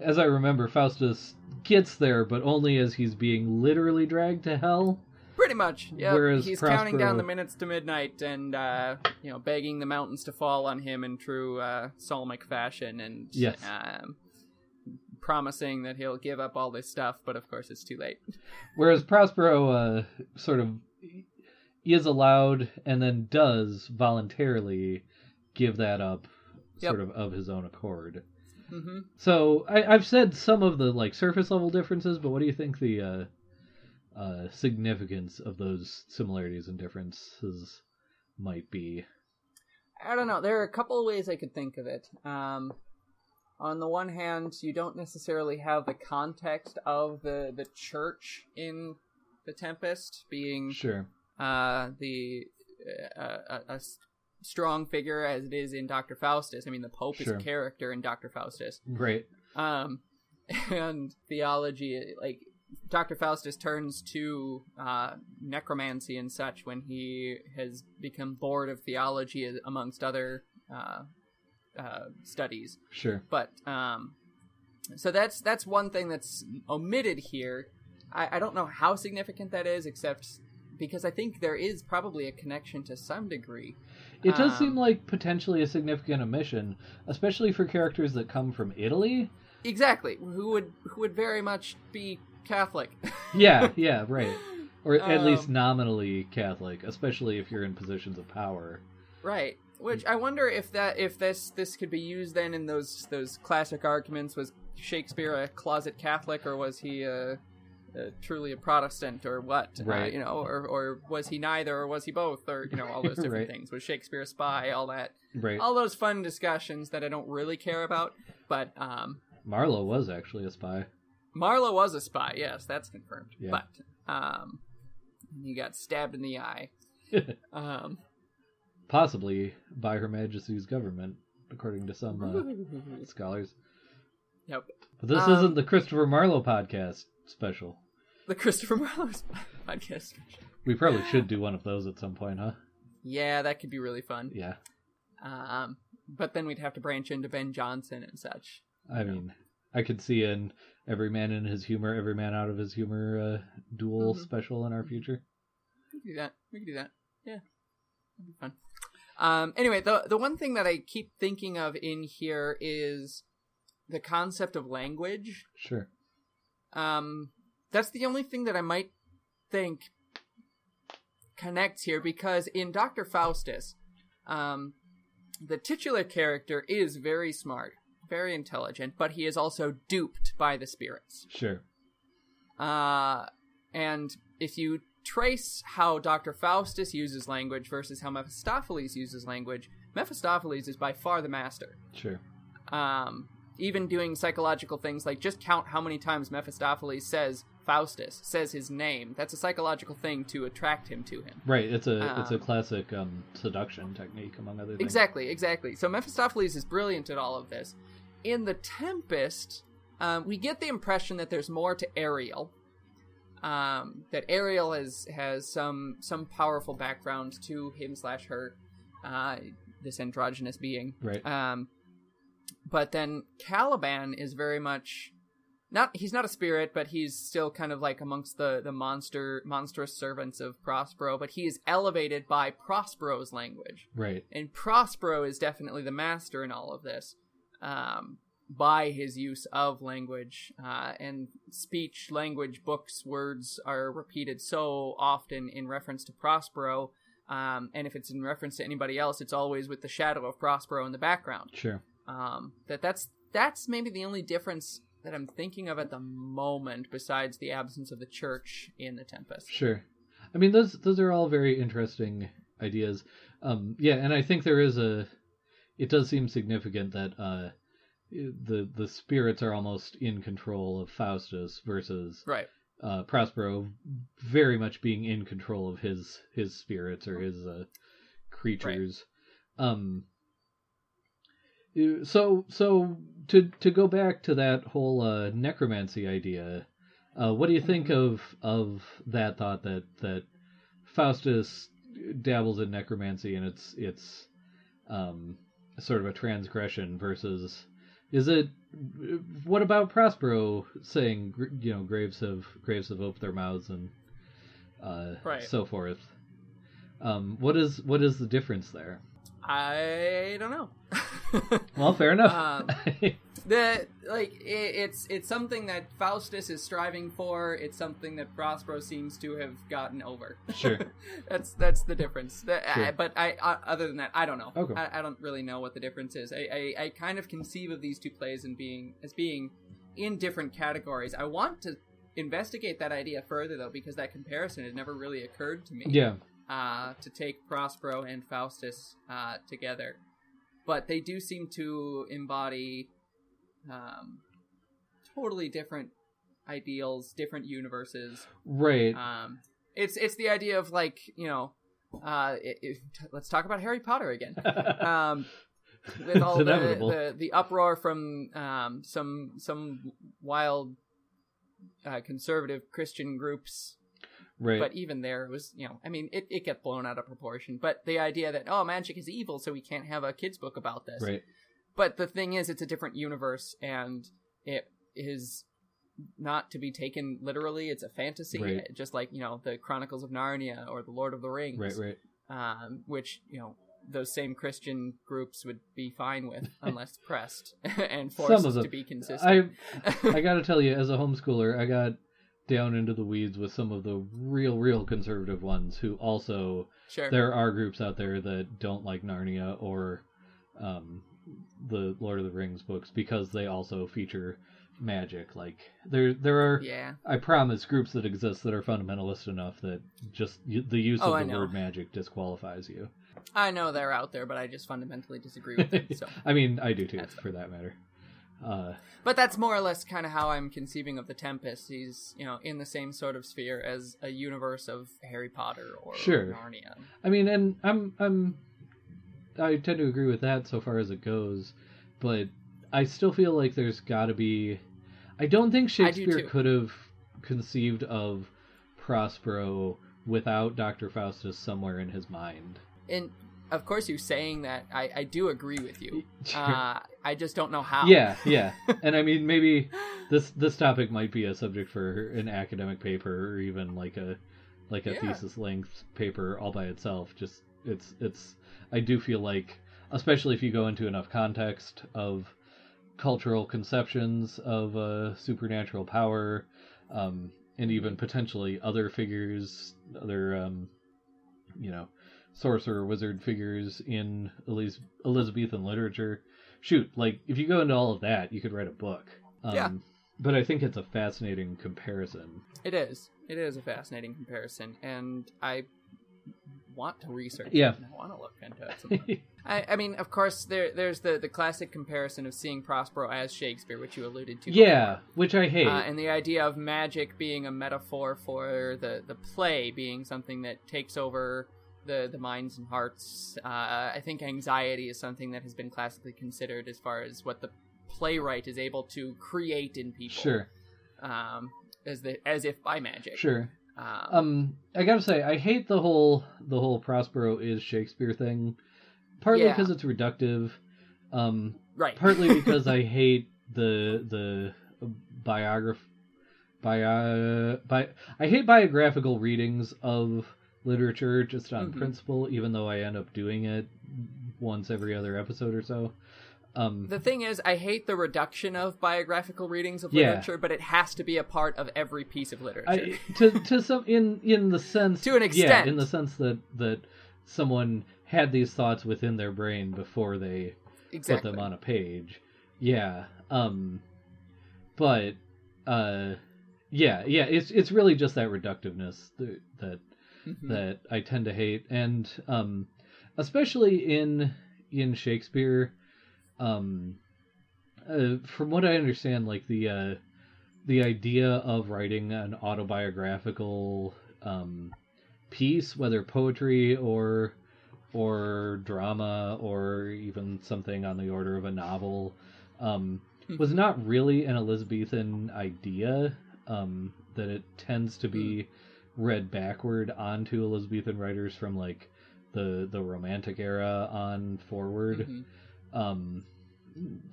as i remember faustus gets there but only as he's being literally dragged to hell Pretty much. Yeah. Whereas He's counting down the minutes to midnight and uh, you know begging the mountains to fall on him in true uh, psalmic fashion and Yes. um, promising that he'll give up all this stuff, but of course it's too late. whereas prospero uh sort of is allowed and then does voluntarily give that up Yep. sort of of his own accord hmm So I, I've said some of the like surface level differences, but what do you think the uh, significance of those similarities and differences might be? I don't know. There are a couple of ways I could think of it. Um, on the one hand, you don't necessarily have the context of the the church in the Tempest being Sure. uh, the uh, a, a strong figure as it is in Doctor Faustus. I mean, the Pope Sure. is a character in Doctor Faustus, Great. um, and theology like. Dr. Faustus turns to uh, necromancy and such when he has become bored of theology amongst other uh, uh, studies. Sure. But um, so that's that's one thing that's omitted here. I, I don't know how significant that is, except because I think there is probably a connection to some degree. It does Um, seem like potentially a significant omission, especially for characters that come from Italy. Exactly, who would who would very much be Catholic. Yeah. yeah. Right. or at least Um, nominally Catholic, especially if you're in positions of power. Right. Which I wonder if that if this this could be used then in those those classic arguments was Shakespeare a closet Catholic or was he a, a truly a Protestant or what? Uh, you know, or or was he neither or was he both or you know all those different Right. things? Was Shakespeare a spy? All that, Right. all those fun discussions that I don't really care about. But um, Marlowe was actually a spy. Marlowe was a spy. Yes, that's confirmed. Yeah. But um, he got stabbed in the eye. Um, Possibly by Her Majesty's government, according to some uh, scholars. yep. But this Um, isn't the Christopher Marlowe podcast special. The Christopher Marlowe podcast. Special. We probably should do one of those at some point, huh? Yeah, that could be really fun. Yeah. Um, but then we'd have to branch into Ben Jonson and such. I mean, I could see an every man in his humor, every man out of his humor uh, dual Mhm. special in our future. We could do that. We could do that. Yeah, that'd be fun. Um, anyway, the the one thing that I keep thinking of in here is the concept of language. Sure. Um, that's the only thing that I might think connects here because in Doctor Faustus, um, the titular character is very smart, very intelligent, but he is also duped by the spirits. Sure. Uh, and if you trace how Dr. Faustus uses language versus how Mephistopheles uses language, Mephistopheles is by far the master. Sure. Um, even doing psychological things like just count how many times Mephistopheles says Faustus, says his name. That's a psychological thing to attract him to him. Right. It's a it's a Um, classic um, seduction technique, among other things. Exactly, exactly. So Mephistopheles is brilliant at all of this. In The Tempest, um, we get the impression that there's more to Ariel. Um, that Ariel has has some some powerful background to him slash her, uh, this androgynous being. Right. Um, but then Caliban is very much not he's not a spirit, but he's still kind of like amongst the the monster monstrous servants of Prospero. But he is elevated by Prospero's language Right. and Prospero is definitely the master in all of this um, by his use of language uh, and speech, language, books, words are repeated so often in reference to Prospero. Um, and if it's in reference to anybody else, it's always with the shadow of Prospero in the background. Sure. Um, that that's that's maybe the only difference that I'm thinking of at the moment, besides the absence of the church in the Tempest. Sure. I mean, those those are all very interesting ideas. Um, yeah, and I think there is a. It does seem significant that uh, the the spirits are almost in control of Faustus versus Right. uh, Prospero very much being in control of his his spirits or his uh, creatures. Um. uh, So so to to go back to that whole uh, necromancy idea, uh, what do you think of of that thought that that Faustus dabbles in necromancy and it's it's um, sort of a transgression versus is it what about Prospero saying you know graves have graves have opened their mouths and uh, Right. so forth um, what is what is the difference there I don't know. well fair enough Um, the like it, it's it's something that Faustus is striving for. It's something that Prospero seems to have gotten over. Sure. that's that's the difference. The- Sure. I- but I, I other than that, I don't know. Okay. I, I don't really know what the difference is. I, I I kind of conceive of these two plays and being as being in different categories. I want to investigate that idea further though because that comparison had never really occurred to me yeah uh, to take Prospero and Faustus uh, together, but they do seem to embody um, totally different ideals, different universes. right. Um, it's it's the idea of like you know, uh, it, it- let's talk about Harry Potter again. Um, with all the, the the uproar from um, some some wild uh, conservative Christian groups. Right. But even there it was you know i mean it, it got blown out of proportion. But the idea that oh magic is evil so we can't have a kids book about this. Right but the thing is it's a different universe and it is not to be taken literally it's a fantasy Right. just like you know the chronicles of narnia or the lord of the rings right right um, which you know those same christian groups would be fine with unless pressed and Some forced of them. to be consistent I I gotta tell you, as a homeschooler, I got down into the weeds with some of the real, real conservative ones who also Sure. there are groups out there that don't like Narnia or um, the Lord of the Rings books because they also feature magic. Like there, there are. Yeah. I promise groups that exist that are fundamentalist enough that just the use Oh, I of the know. word magic disqualifies you. I know they're out there, but I just fundamentally disagree with it. So, I mean, I do too, That's for that matter. Uh, but that's more or less kind of how I'm conceiving of the Tempest. He's you know in the same sort of sphere as a universe of Harry Potter or Sure. Narnia. I mean, and I'm I'm I tend to agree with that so far as it goes, but I still feel like there's got to be. I don't think do Shakespeare could have conceived of Prospero without Doctor Faustus somewhere in his mind. And of course, you saying that, I, I do agree with you. Uh, I just don't know how. Yeah, yeah, and I mean maybe this this topic might be a subject for an academic paper or even like a like a Yeah. thesis length paper all by itself. Just it's it's I do feel like especially if you go into enough context of cultural conceptions of uh, supernatural power um, and even potentially other figures, other um, you know sorcerer wizard figures in Eliz- Elizabethan literature. Shoot, like if you go into all of that, you could write a book. Um, Yeah. But I think it's a fascinating comparison. It is. It is a fascinating comparison, and I want to research Yeah. it. I want to look into it. Sometime. I, I mean, of course, there there's the, the classic comparison of seeing Prospero as Shakespeare, which you alluded to. yeah, which I hate. Uh, and the idea of magic being a metaphor for the, the play being something that takes over the, the minds and hearts. Uh, I think anxiety is something that has been classically considered as far as what the playwright is able to create in people. sure, Um, as the as if by magic. sure. Um, Um, I gotta say, I hate the whole the whole Prospero is Shakespeare thing. Partly Yeah. because it's reductive. Um, right. partly because I hate the the biograph bio bi I hate biographical readings of literature just on Mhm. principle, even though I end up doing it once every other episode or so. Um, The thing is, I hate the reduction of biographical readings of Yeah. literature, but it has to be a part of every piece of literature. I, to to some in in the sense To an extent, yeah, in the sense that that someone had these thoughts within their brain before they exactly. put them on a page. Yeah. Um but uh yeah, yeah, it's it's really just that reductiveness that that, Mhm. that I tend to hate and um especially in in Shakespeare um uh, from what I understand like the uh the idea of writing an autobiographical um piece whether poetry or or drama or even something on the order of a novel um, was not really an Elizabethan idea. Um, that it tends to be read backward onto Elizabethan writers from like the the Romantic era on forward. Mhm. Um,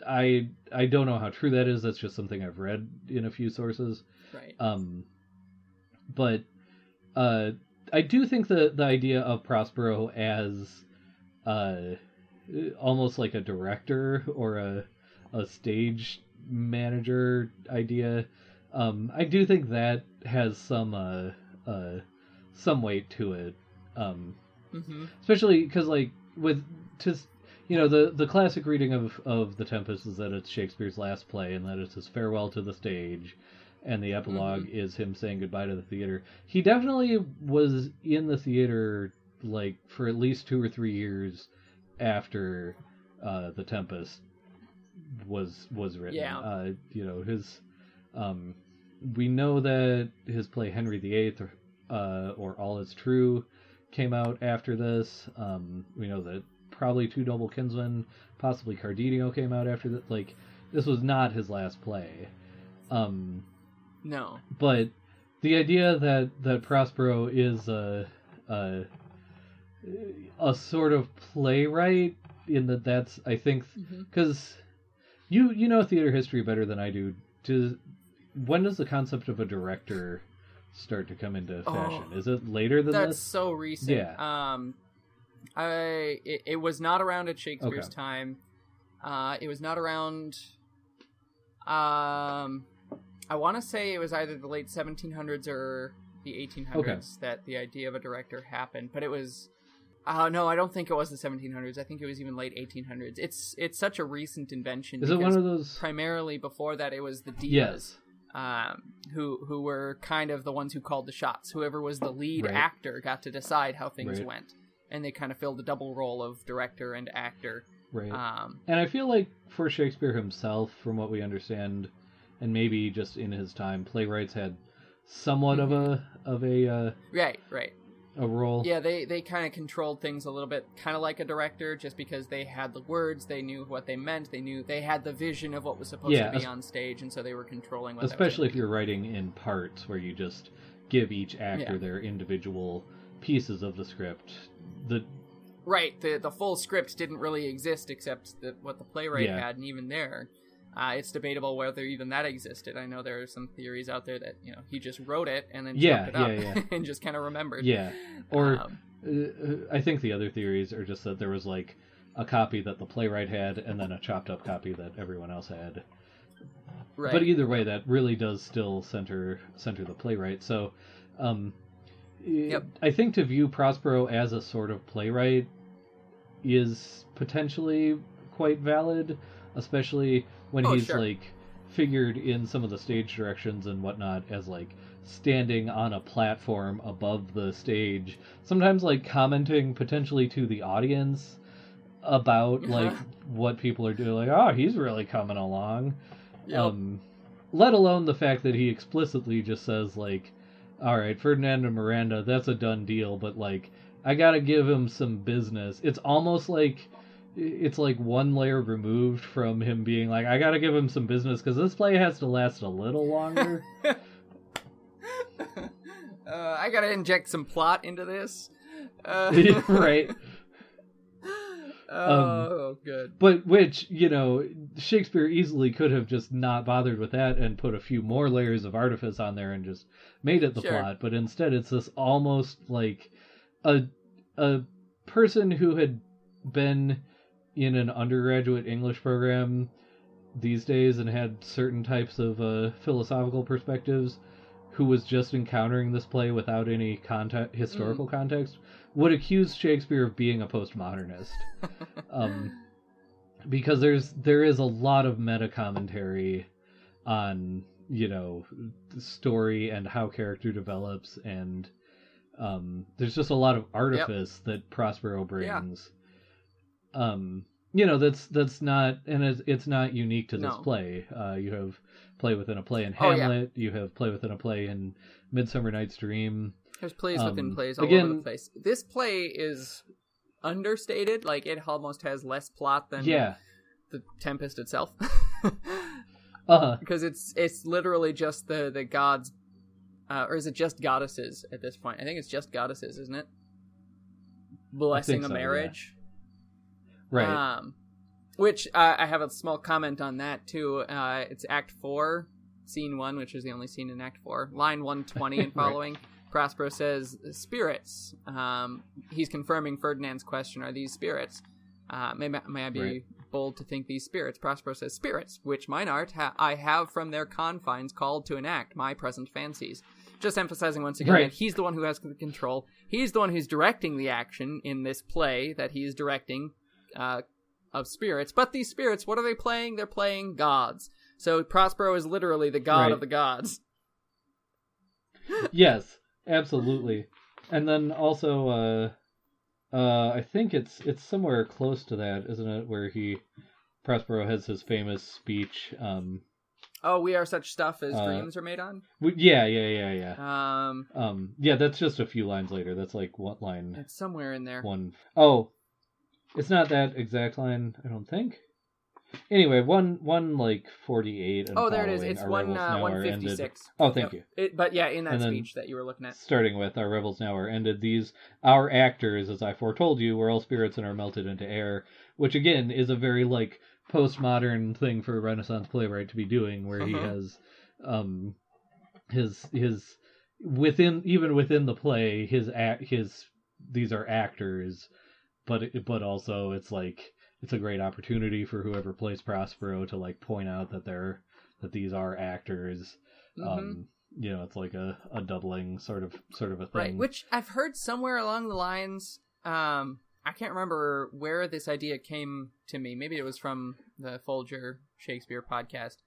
I I don't know how true that is. That's just something I've read in a few sources. Right. Um, but uh, I do think the the idea of Prospero as uh, almost like a director or a a stage manager idea. Um, I do think that has some uh, uh, some weight to it. Um, hmm especially because like with to you know the the classic reading of of the tempest is that it's shakespeare's last play and that it's his farewell to the stage and the epilog Mm-hmm. is him saying goodbye to the theater he definitely was in the theater like for at least two or three years after uh the tempest was was written Yeah. uh you know his um we know that his play henry viii uh or all is true came out after this. Um, we know that probably Two Noble Kinsmen, possibly Cardenio came out after that. Like, this was not his last play. Um, No. but the idea that that Prospero is a a, a sort of playwright in that that's I think because you you know theater history better than I do. Does when does the concept of a director start to come into Oh. fashion? Is it later than That's this? so recent. Yeah. Um, I it, it was not around at Shakespeare's Okay. time. Uh, it was not around. Um, I want to say it was either the late 1700s or the 1800s Okay. that the idea of a director happened, but it was. Uh, no, I don't think it was the 1700s. I think it was even late 1800s. It's it's such a recent invention. Is it one of those? primarily before that it was the divas Yes. um, who who were kind of the ones who called the shots. Whoever was the lead Right. actor got to decide how things Right. went, and they kind of filled the double role of director and actor. Right. Um, And I feel like for Shakespeare himself, from what we understand, and maybe just in his time, playwrights had somewhat of a of a uh, right, right. a role. Yeah, they they kind of controlled things a little bit, kind of like a director, just because they had the words, they knew what they meant, they knew they had the vision of what was supposed Yeah, to be on stage, and so they were controlling what. Especially if you're writing in parts where you just give each actor Yeah. their individual pieces of the script. The right. The the full script didn't really exist except the, what the playwright Yeah. had, and even there, uh, it's debatable whether even that existed. I know there are some theories out there that you know he just wrote it and then Yeah, it up yeah, yeah. and just kind of remembered. yeah, or Um, uh, I think the other theories are just that there was like a copy that the playwright had, and then a chopped up copy that everyone else had. right. But either way, that really does still center center the playwright. So, um, Yep. I think to view Prospero as a sort of playwright is potentially quite valid, especially when Oh, he's sure. like figured in some of the stage directions and whatnot as like standing on a platform above the stage, sometimes like commenting potentially to the audience about like what people are doing like oh he's really coming along Yep. um let alone the fact that he explicitly just says like all right ferdinand and miranda that's a done deal but like i gotta give him some business. It's almost like it's like one layer removed from him being like i gotta give him some business because this play has to last a little longer. Uh, I gotta inject some plot into this. Uh, right Oh, good. but which you know shakespeare easily could have just not bothered with that and put a few more layers of artifice on there and just made it the Sure. plot but instead it's this almost like a a person who had been in an undergraduate english program these days and had certain types of uh, philosophical perspectives who was just encountering this play without any context, historical context would accuse shakespeare of being a postmodernist um, because there's there is a lot of meta commentary on you know the story and how character develops and um, there's just a lot of artifice that Prospero brings. Um, you know that's that's not and it's, it's not unique to this No. play. Uh, you have play within a play in Oh, yeah. Hamlet. You have play within a play in Midsummer Night's Dream. There's plays within Um, plays all over again- the place. This play is understated. Like it almost has less plot than Yeah. the Tempest itself, uh-huh. because it's it's literally just the the gods, uh, or is it just goddesses at this point? I think it's just goddesses, isn't it? Blessing a so, yeah. marriage. right. Um, which uh, I have a small comment on that too. Uh, it's Act Four, Scene One, which is the only scene in Act Four, line one twenty and Right. following. Prospero says, "Spirits." Um, he's confirming Ferdinand's question: Are these spirits? Uh, may, may I be Right. bold to think these spirits? Prospero says, "Spirits, which mine art ha- I have from their confines called to enact my present fancies." Just emphasizing once again Right. that he's the one who has the control. He's the one who's directing the action in this play that he is directing uh, of spirits. But these spirits, what are they playing? They're playing gods. So Prospero is literally the god Right. of the gods. yes, absolutely. And then also, uh, uh, I think it's it's somewhere close to that, isn't it? Where he Prospero has his famous speech. Um, Oh, we are such stuff as Uh, dreams are made on. w- yeah, yeah, yeah, yeah. Um, Um, yeah, that's just a few lines later. That's like what line? it's somewhere in there. One. Oh, it's not that exact line. I don't think. Anyway, one one like forty eight. Oh, there it is. It's one uh, one fifty six. Oh, thank you. It, but yeah, in that And speech that you were looking at. starting with our rebels now are ended these our actors as i foretold you were all spirits and are melted into air which again is a very like postmodern thing for a renaissance playwright to be doing where he Uh-huh. has um his his within even within the play his act his these are actors but it, but also it's like it's a great opportunity for whoever plays prospero to like point out that they're that these are actors Mhm. Um, you know, it's like a, a doubling sort of sort of a thing. Right, which I've heard somewhere along the lines. Um, I can't remember where this idea came to me. Maybe it was from the Folger Shakespeare podcast.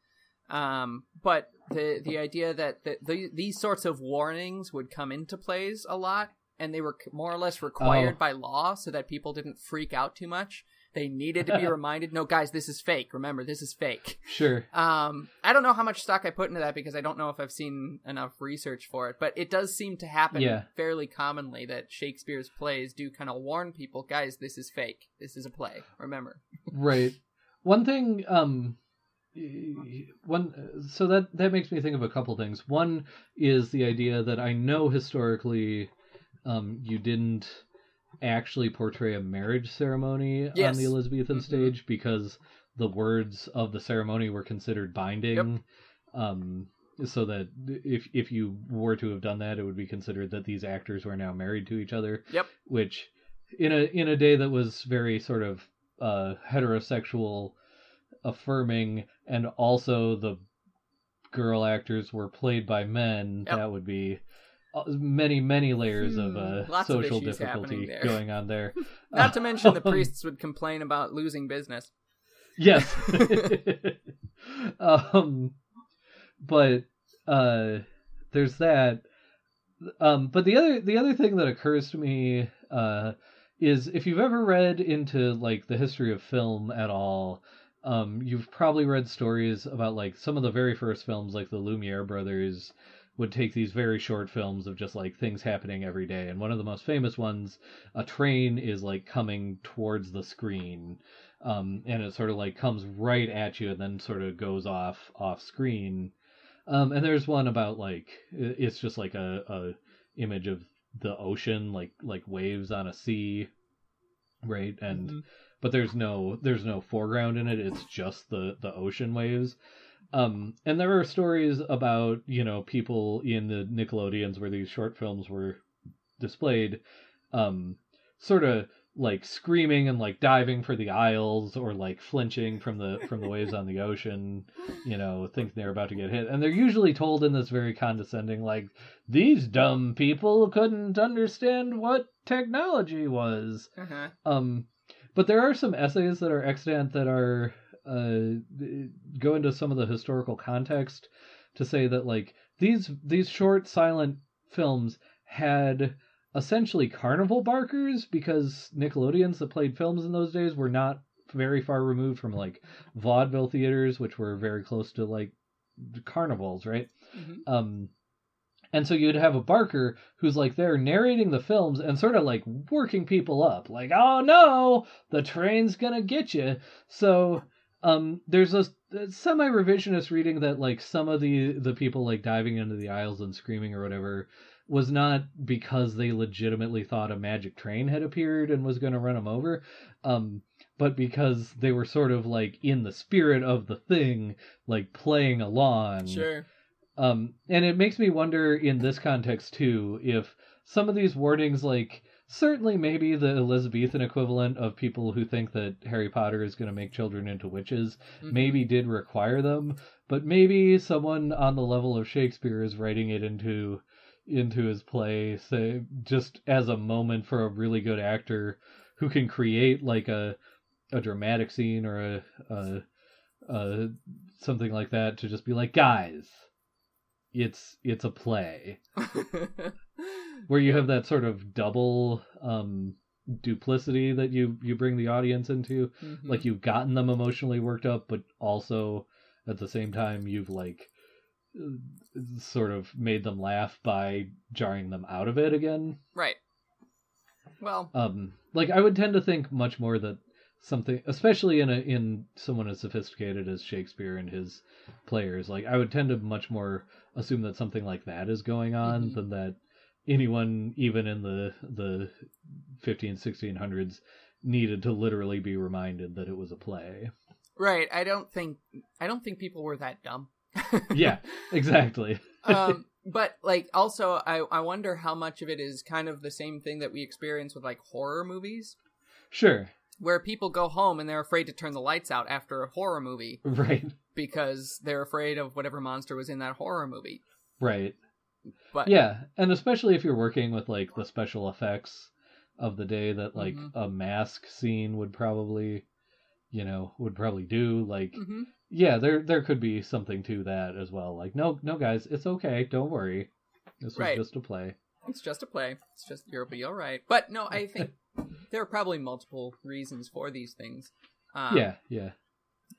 Um, but the the idea that the, the, these sorts of warnings would come into plays a lot, and they were more or less required Oh. by law, so that people didn't freak out too much. They needed to be reminded, no, guys, this is fake. Remember, this is fake. sure. Um, I don't know how much stock I put into that because I don't know if I've seen enough research for it, but it does seem to happen Yeah. fairly commonly that Shakespeare's plays do kind of warn people, guys, this is fake. This is a play. Remember. right one thing um one so that that makes me think of a couple things one is the idea that i know historically um you didn't actually portray a marriage ceremony Yes. on the elizabethan Mhm. stage because the words of the ceremony were considered binding Yep. um so that if if you were to have done that it would be considered that these actors were now married to each other Yep. which in a in a day that was very sort of uh heterosexual affirming and also the girl actors were played by men Yep. that would be many many layers of Hmm, uh, lots of social difficulty going on there. Not to mention the priests would complain about losing business. yes. Um but uh there's that. Um but the other the other thing that occurs to me uh is if you've ever read into like the history of film at all um you've probably read stories about like some of the very first films like the Lumiere brothers would take these very short films of just like things happening every day and one of the most famous ones a train is like coming towards the screen um, and it sort of like comes right at you and then sort of goes off off screen. Um, and there's one about like it's just like a, a image of the ocean, like like waves on a sea, right? And Mhm. but there's no there's no foreground in it. It's just the the ocean waves. Um, and there are stories about you know people in the Nickelodeons where these short films were displayed, um, sort of like screaming and like diving for the aisles or like flinching from the from the waves on the ocean you know thinking they're about to get hit and they're usually told in this very condescending like these dumb people couldn't understand what technology was Uh-huh. um but there are some essays that are extant that are uh go into some of the historical context to say that like these these short silent films had essentially carnival barkers because Nickelodeons that played films in those days were not very far removed from like vaudeville theaters which were very close to like carnivals right Mhm. um and so you'd have a barker who's like there narrating the films and sort of like working people up like oh no the train's gonna get you so um there's a, semi revisionist reading that like some of the the people like diving into the aisles and screaming or whatever was not because they legitimately thought a magic train had appeared and was going to run them over um but because they were sort of like in the spirit of the thing like playing along Sure. um, and it makes me wonder in this context too if some of these warnings, like certainly maybe the Elizabethan equivalent of people who think that Harry Potter is going to make children into witches, Mhm. maybe did require them, but maybe someone on the level of Shakespeare is writing it into into his play, say just as a moment for a really good actor who can create like a a dramatic scene or a, a, a something like that to just be like, guys, it's it's a play where you have that sort of double um duplicity that you you bring the audience into Mhm. like you've gotten them emotionally worked up but also at the same time you've like sort of made them laugh by jarring them out of it again right. Well, um like i would tend to think much more that something especially in a in someone as sophisticated as shakespeare and his players like i would tend to much more assume that something like that is going on Mhm. than that anyone even in the the 15 1600s needed to literally be reminded that it was a play right. I don't think I don't think people were that dumb. yeah exactly um, but like also I, I wonder how much of it is kind of the same thing that we experience with like horror movies sure where people go home and they're afraid to turn the lights out after a horror movie right, because they're afraid of whatever monster was in that horror movie. right. But Yeah, and especially if you're working with like the special effects of the day that like Mhm. a mask scene would probably, you know, would probably do. Like, Mhm. yeah, there there could be something to that as well. Like, no, no, guys, it's okay. Don't worry. This was Right. just a play. it's just a play. It's just you'll be all right. But no, I think there are probably multiple reasons for these things. Um, yeah, yeah.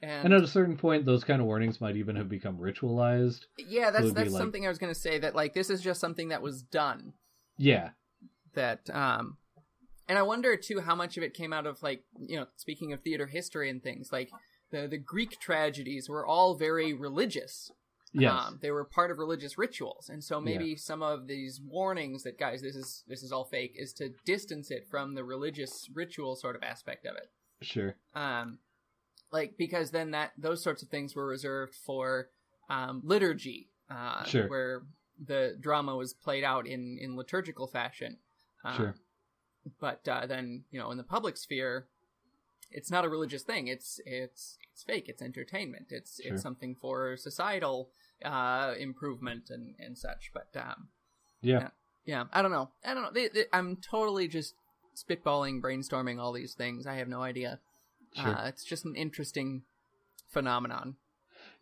And, And at a certain point, those kind of warnings might even have become ritualized. yeah, that's that's like- something I was going to say. That like this is just something that was done. Yeah, That um, and I wonder too how much of it came out of like you know speaking of theater history and things like the the Greek tragedies were all very religious. yes, Um, they were part of religious rituals, and so maybe some of these warnings that guys, this is this is all fake, is to distance it from the religious ritual sort of aspect of it. sure. Um, like because then that those sorts of things were reserved for um, liturgy, uh, Sure. where the drama was played out in in liturgical fashion. Uh, Sure. But uh, then you know in the public sphere, it's not a religious thing. It's it's it's fake. It's entertainment. It's Sure. it's something for societal uh, improvement and and such. But um, Yeah, yeah, I don't know. I don't know. They, they, I'm totally just spitballing, brainstorming all these things. I have no idea. Sure. Uh, it's just an interesting phenomenon.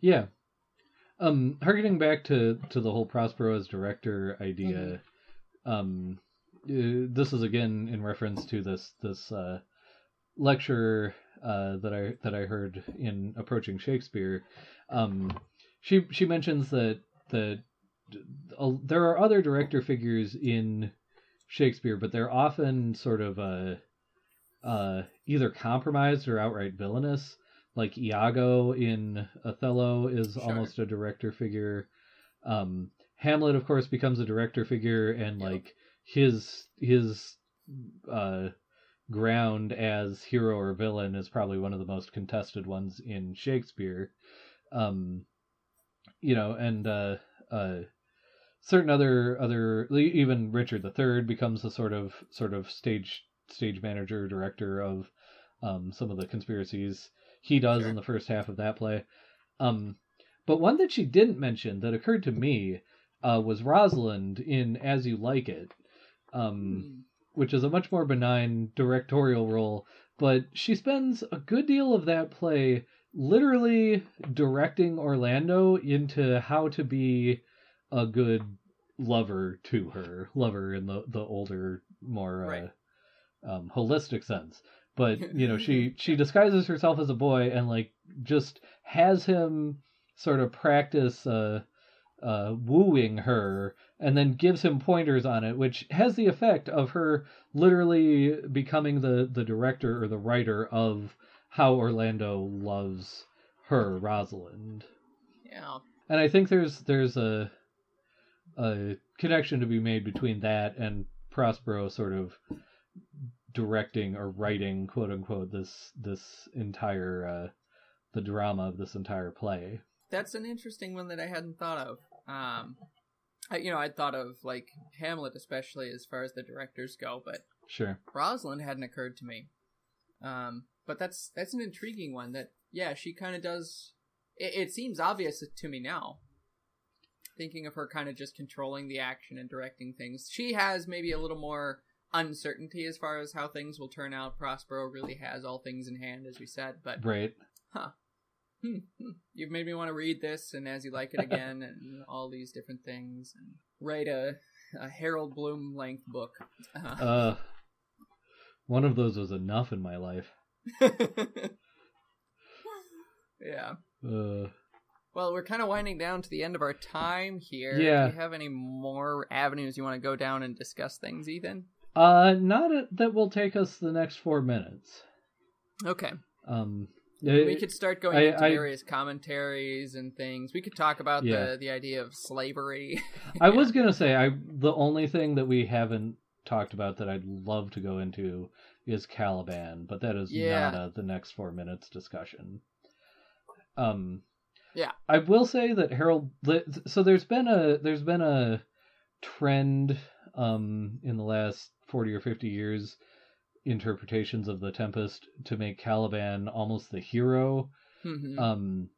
Yeah. Um, harkening back to to the whole Prospero as director idea, um, uh, this is again in reference to this this uh, lecture uh, that I that I heard in approaching Shakespeare. Um, she she mentions that that uh, there are other director figures in Shakespeare, but they're often sort of uh, uh, either compromised or outright villainous like Iago in Othello is Sure. almost a director figure. Um, Hamlet, of course, becomes a director figure, and Yep. like his his uh, ground as hero or villain is probably one of the most contested ones in Shakespeare. Um, you know, and uh, uh, certain other other even Richard III becomes a sort of sort of stage stage manager director of um, some of the conspiracies he does Sure. in the first half of that play. Um, but one that she didn't mention that occurred to me uh, was Rosalind in As You Like It, um, which is a much more benign directorial role. But she spends a good deal of that play literally directing Orlando into how to be a good lover to her, lover in the the older, more Right. uh, um, holistic sense. But you know, she she disguises herself as a boy and like just has him sort of practice uh, uh, wooing her, and then gives him pointers on it, which has the effect of her literally becoming the the director or the writer of how Orlando loves her, Rosalind. Yeah. And I think there's there's a a connection to be made between that and Prospero sort of directing or writing quote unquote this this entire uh the drama of this entire play. That's an interesting one that I hadn't thought of. Um, I, you know, I'd thought of like Hamlet, especially as far as the directors go, but Sure. Rosalind hadn't occurred to me. Um, but that's that's an intriguing one. That yeah, she kind of does. It, it seems obvious to me now. Thinking of her kind of just controlling the action and directing things, she has maybe a little more uncertainty as far as how things will turn out. Prospero really has all things in hand, as we said. But Right. hmm, hmm, you've made me want to read this and as you like it again and all these different things and write a, a Harold Bloom length book. Uh, Uh one of those was enough in my life. yeah. Uh Well, we're kind of winding down to the end of our time here. Yeah. Do you have any more avenues you want to go down and discuss things, Ethan? Uh not a, that will take us the next 4 minutes. Okay. Um we could start going I- into I- various commentaries and things. We could talk about Yeah. the, the idea of slavery. I was gonna say I the only thing that we haven't talked about that I'd love to go into is Caliban, but that is Yeah. not a, the next four minutes discussion. Um, Yeah. I will say that Harold. So there's been a there's been a trend um in the last forty or fifty years interpretations of the Tempest to make Caliban almost the hero, Mhm. um,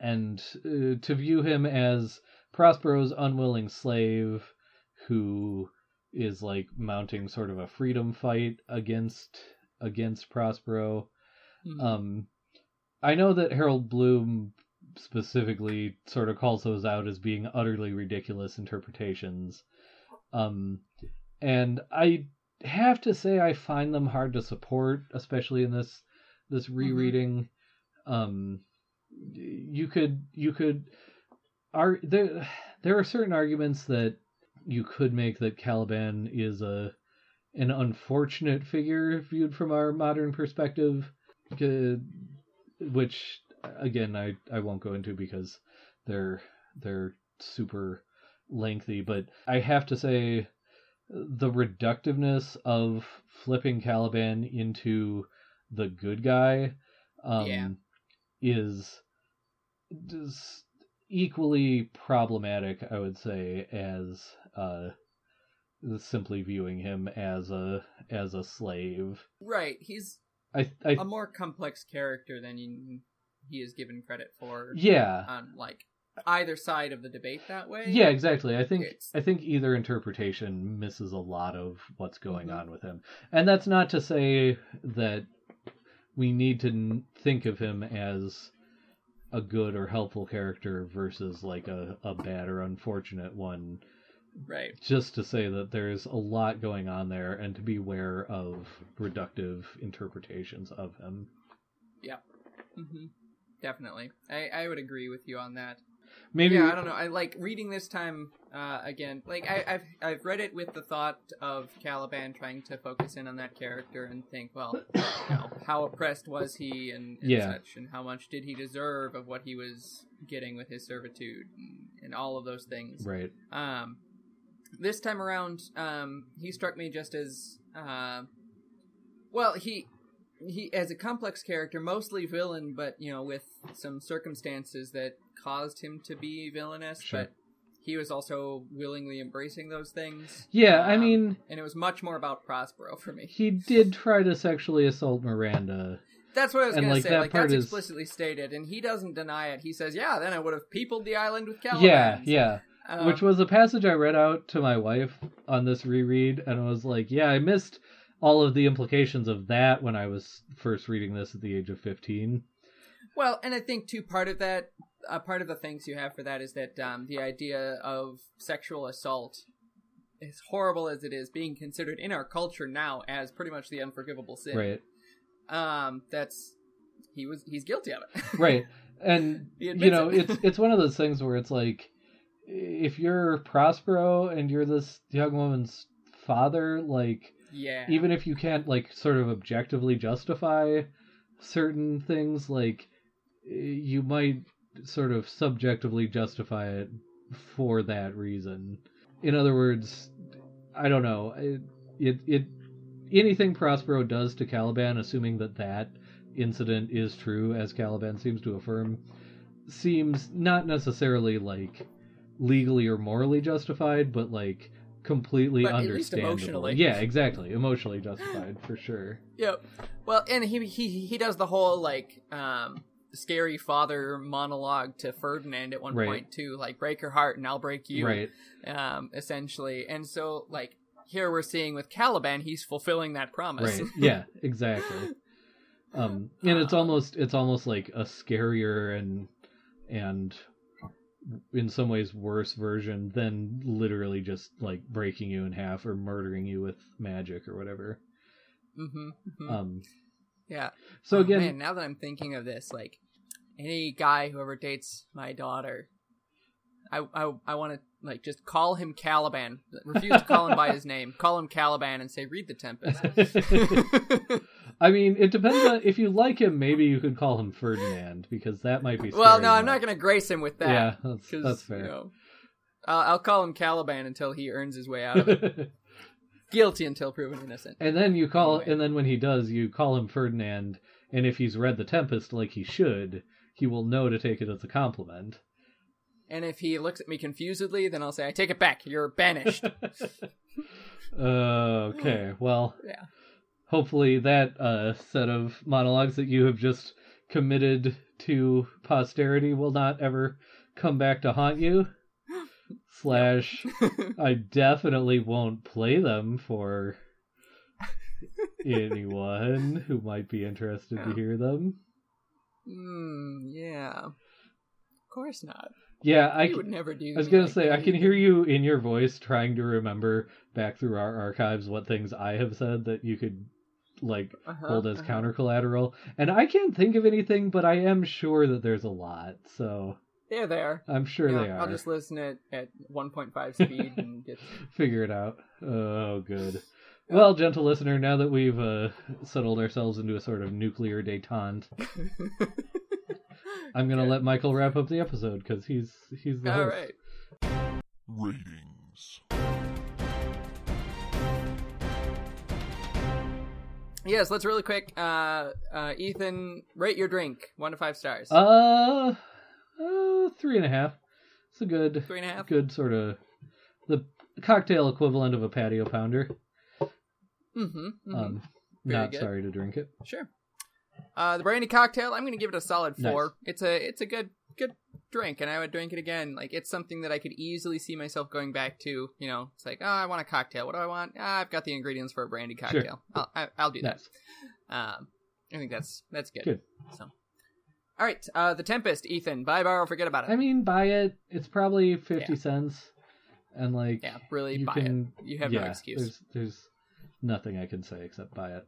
and uh, to view him as Prospero's unwilling slave who is like mounting sort of a freedom fight against against Prospero. Mhm. Um, I know that Harold Bloom specifically sort of calls those out as being utterly ridiculous interpretations. Um, and I have to say I find them hard to support, especially in this this rereading. Um, you could you could are there there are certain arguments that you could make that Caliban is a an unfortunate figure viewed from our modern perspective, which again I I won't go into because they're they're super lengthy, but I have to say the reductiveness of flipping Caliban into the good guy um, Yeah. is is equally problematic, I would say, as uh, simply viewing him as a as a slave. Right. He's I I a more complex character than you, he is given credit for yeah. on like either side of the debate that way. Yeah, exactly. I think It's- I think either interpretation misses a lot of what's going Mhm. on with him, and that's not to say that we need to think of him as a good or helpful character versus like a, a bad or unfortunate one. Right. Just to say that there's a lot going on there, and to be aware of reductive interpretations of him. hmm Definitely. I, I would agree with you on that. Maybe Yeah, I don't know. I like reading this time uh, again. Like I, I've I've read it with the thought of Caliban trying to focus in on that character and think, well, you know, how oppressed was he and, and Yeah. such, and how much did he deserve of what he was getting with his servitude and, and all of those things. right. Um, this time around, um, he struck me just as, uh, well, he he as a complex character, mostly villain, but you know, with some circumstances that caused him to be villainous. Sure. But he was also willingly embracing those things. Yeah, I Um, mean, and it was much more about Prospero for me. he did try to sexually assault Miranda. That's what I was And, gonna say. that Like part that's is- explicitly stated, and he doesn't deny it. He says, "Yeah, then I would have peopled the island with Caliban." Yeah, yeah. Um, Which was a passage I read out to my wife on this reread, and I was like, yeah, I missed all of the implications of that when I was first reading this at the age of 15. Well, and I think too part of that, uh, part of the things you have for that is that um, the idea of sexual assault, as horrible as it is, being considered in our culture now as pretty much the unforgivable sin. Right, Um, that's he was he's guilty of it. right. And, you know, it. it's it's one of those things where it's like, if you're Prospero and you're this young woman's father, like, yeah. even if you can't like sort of objectively justify certain things like eh, you might sort of subjectively justify it for that reason in other words i don't know it it, it anything prospero does to caliban assuming that that incident is true as caliban seems to affirm seems not necessarily like legally or morally justified but like completely But at least understandable emotionally. yeah exactly emotionally justified for sure Yep. Well, and he he he does the whole like um scary father monologue to Ferdinand at one Right. point too, like break her heart and I'll break you. right um, essentially. And so, like here we're seeing with Caliban, he's fulfilling that promise. right yeah exactly um and it's Um, almost it's almost like a scarier and and in some ways worse version than literally just like breaking you in half or murdering you with magic or whatever hmm um yeah. so Oh, again man, now that I'm thinking of this, like any guy who ever dates my daughter, I I, I want to like just call him Caliban. Refuse to call him by his name. Call him Caliban and say, "Read the Tempest." I mean, it depends on if you like him. Maybe you could call him Ferdinand because that might be. well, no, I'm not going to grace him with that. Yeah, that's, that's fair. You know, uh, I'll call him Caliban until he earns his way out of it. Guilty until proven innocent. and then you call, Anyway. and then when he does, you call him Ferdinand. And if he's read the Tempest like he should, he will know to take it as a compliment. And if he looks at me confusedly, then I'll say, "I take it back. You're banished." Uh, okay, well, Yeah. hopefully that uh, set of monologues that you have just committed to posterity will not ever come back to haunt you. Slash, I definitely won't play them for anyone who might be interested to hear them. Hmm. Yeah. Of course not. Yeah, I, c- would never do. I was gonna like say I can hear you in your voice trying to remember back through our archives what things I have said that you could like Uh-huh, hold as uh-huh. counter collateral, and I can't think of anything, but I am sure that there's a lot. So They're there. I'm sure Yeah, they are. I'll just listen at at 1.5 speed and get. figure it out. Oh, good. Well, gentle listener, now that we've uh, settled ourselves into a sort of nuclear detente, I'm gonna Good. let Michael wrap up the episode because he's he's the All host. right. Ratings. Yes, let's really quick. Uh, uh, Ethan, rate your drink one to five stars. Uh, uh, three and a half. It's a good, Three and a half? good sort of the cocktail equivalent of a patio pounder. mm-hmm, Um, Very not good. sorry to drink it. Sure. Uh, the brandy cocktail, I'm gonna give it a solid four. Nice. It's a it's a good good drink, and I would drink it again. Like it's something that I could easily see myself going back to. You know, it's like, oh, I want a cocktail. What do I want? Ah, I've got the ingredients for a brandy Sure. cocktail. I'll I, I'll do Nice. that. Um, I think that's that's good. Good. So, all right, uh, the Tempest, Ethan, buy, borrow, forget about it. I mean, buy it. It's probably fifty Yeah. cents, and like, yeah, really buy can. it. You have yeah, no excuse. There's there's nothing I can say except buy it.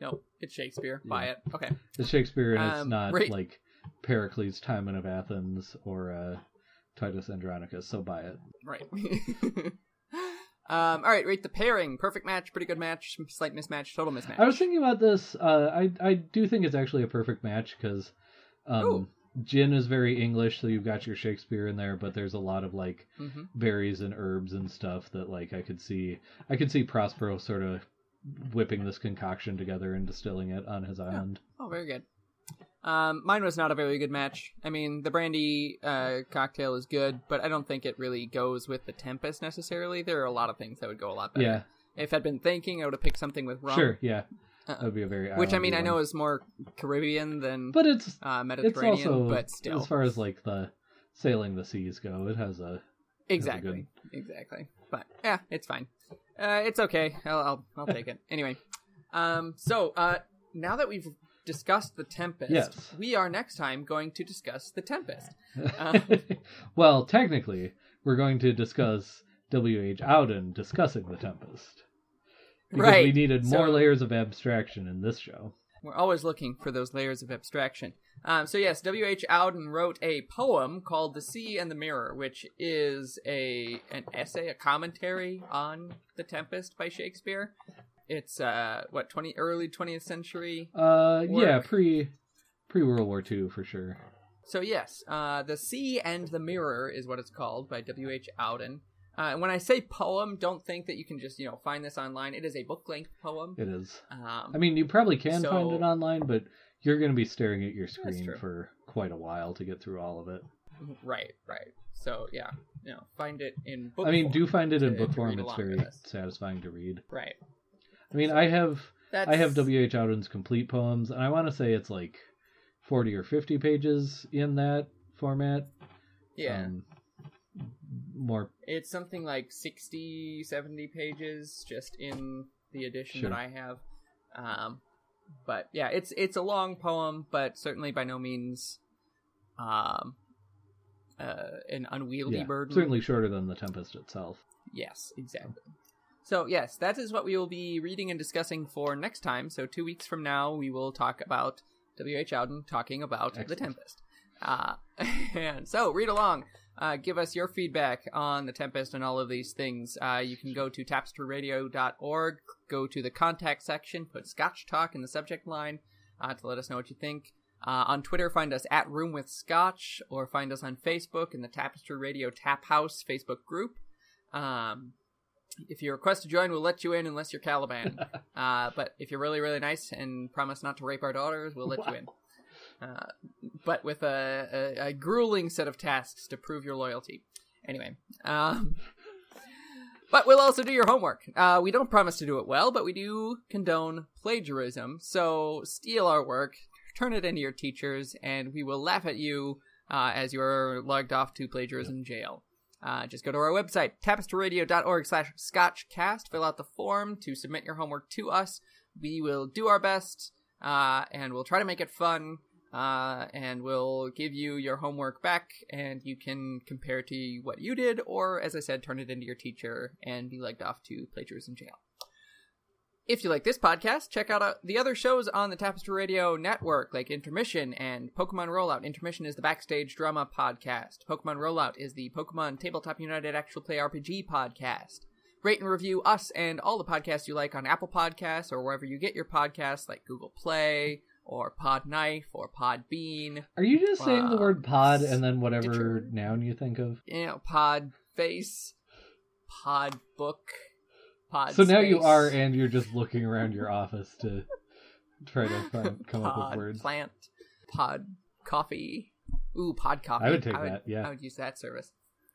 No, it's Shakespeare. Buy it. Okay. It's Shakespeare, and it's Um, not like Pericles' Timon of Athens or uh, Titus Andronicus. So buy it. Right. um, all right, rate the pairing. Perfect match, pretty good match, slight mismatch, total mismatch. I was thinking about this. Uh, I I do think it's actually a perfect match because um, Ooh. gin is very English, so you've got your Shakespeare in there, but there's a lot of like hmm berries and herbs and stuff that like I could see. I could see Prospero sort of whipping this concoction together and distilling it on his island. Oh, very good. Um, mine was not a very good match. I mean, the brandy uh, cocktail is good, but I don't think it really goes with the Tempest necessarily. There are a lot of things that would go a lot better. Yeah, If I'd been thinking, I would have picked something with rum. sure, yeah, Uh, that would be a very Which I mean, I know is more Caribbean than but it's uh, it's Mediterranean, also but still. as far as like the sailing the seas go, it has a Exactly. Exactly. But yeah, it's fine. Uh, it's okay. I'll I'll, I'll take it anyway. Um. So uh, now that we've discussed the Tempest, Yes. we are next time going to discuss the Tempest. Uh, well, technically, we're going to discuss W.H. Auden discussing the Tempest. Because Right, we needed more so- layers of abstraction in this show. We're always looking for those layers of abstraction. Um, so yes, W. H. Auden wrote a poem called "The Sea and the Mirror," which is a an essay, a commentary on the Tempest by Shakespeare. It's uh what twenty early twentieth century Uh, yeah, pre pre World War II for sure. So yes, uh, the Sea and the Mirror is what it's called by W. H. Auden. Uh, and when I say poem, don't think that you can just you know find this online. It is a book length poem. It is. Um, I mean, you probably can So- find it online, but you're going to be staring at your screen for quite a while to get through all of it. right, right. So yeah, you know, find it in book. I mean, do find it in to- book form. It's very satisfying to read. right. I mean, I have That's, I have W. H. Auden's complete poems, and I want to say it's like forty or fifty pages in that format. Yeah, Um, more it's something like 60, 70 pages just in the edition Sure. that I have. Um, but yeah, it's it's a long poem, but certainly by no means um, uh, an unwieldy yeah, burden. certainly shorter than the Tempest itself. Yes, exactly. So yes, that is what we will be reading and discussing for next time. So two weeks from now, we will talk about W. H. Auden talking about the Tempest. Uh, and so read along. Uh, give us your feedback on the Tempest and all of these things. Uh, you can go to tapestryradio.org, go to the contact section, put Scotch Talk in the subject line uh, to let us know what you think. Uh, on Twitter, find us at Room with Scotch, or find us on Facebook in the Tapestry Radio Tap House Facebook group. Um, if you request to join, we'll let you in unless you're Caliban. uh, but if you're really, really nice and promise not to rape our daughters, we'll let you in. Uh, but with a, a, a grueling set of tasks to prove your loyalty. Anyway, um, But we'll also do your homework. Uh, we don't promise to do it well, but we do condone plagiarism. So steal our work, turn it into your teachers, and we will laugh at you uh, as you're lugged off to plagiarism jail. Uh, just go to our website, tapestryradio.org slash scotchcast. Fill out the form to submit your homework to us. We will do our best, uh, and we'll try to make it fun. Uh, and we'll give you your homework back, and you can compare to what you did, or as I said, turn it into your teacher and be legged off to plagiarism jail. If you like this podcast, check out uh, the other shows on the Tapestry Radio network, like Intermission and Pokemon Rollout. Intermission is the backstage drama podcast. Pokemon Rollout is the Pokemon Tabletop United actual play RPG podcast. Rate and review us and all the podcasts you like on Apple Podcasts or wherever you get your podcasts, like Google Play or Podknife or Podbean. Are you just saying the Uh, word pod and then whatever Stitcher. noun you think of? You know, Podface, Podbook, Pod. Book, pod. So now you are, and you're just looking around your office to try to find, come up with words. Plant, Pod Coffee. Ooh, Pod Coffee. I would take that, yeah. I would use that service.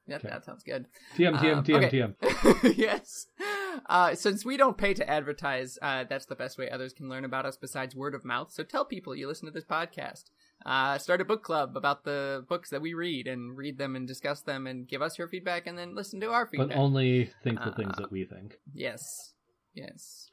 That, Okay. that sounds good. TM, TM, Um, TM, okay. TM. yes. Uh, since we don't pay to advertise, uh, that's the best way others can learn about us besides word of mouth. So tell people you listen to this podcast. Uh, start a book club about the books that we read and read them and discuss them and give us your feedback and then listen to our feedback. But only think the things Uh, that we think. Yes. Yes.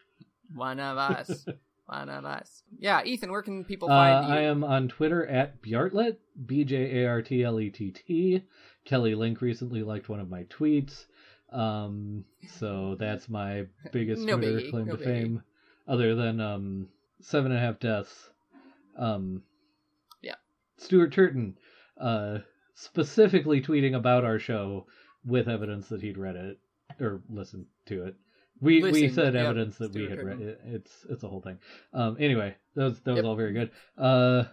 One of us. One of us. Yeah, Ethan, where can people Uh, find you? I am on Twitter at Bjartlett, B J A R T L E T T. Kelly Link recently liked one of my tweets. Um, so that's my biggest No Twitter biggie, claim no to biggie. fame, other than um, seven and a half deaths. Um, Yeah. Stuart Turton, uh, specifically tweeting about our show with evidence that he'd read it or listened to it. We we Listened, said evidence that we Stuart had read it. It's it's a whole thing. Um, anyway, that was that was Yep. all very good. Uh,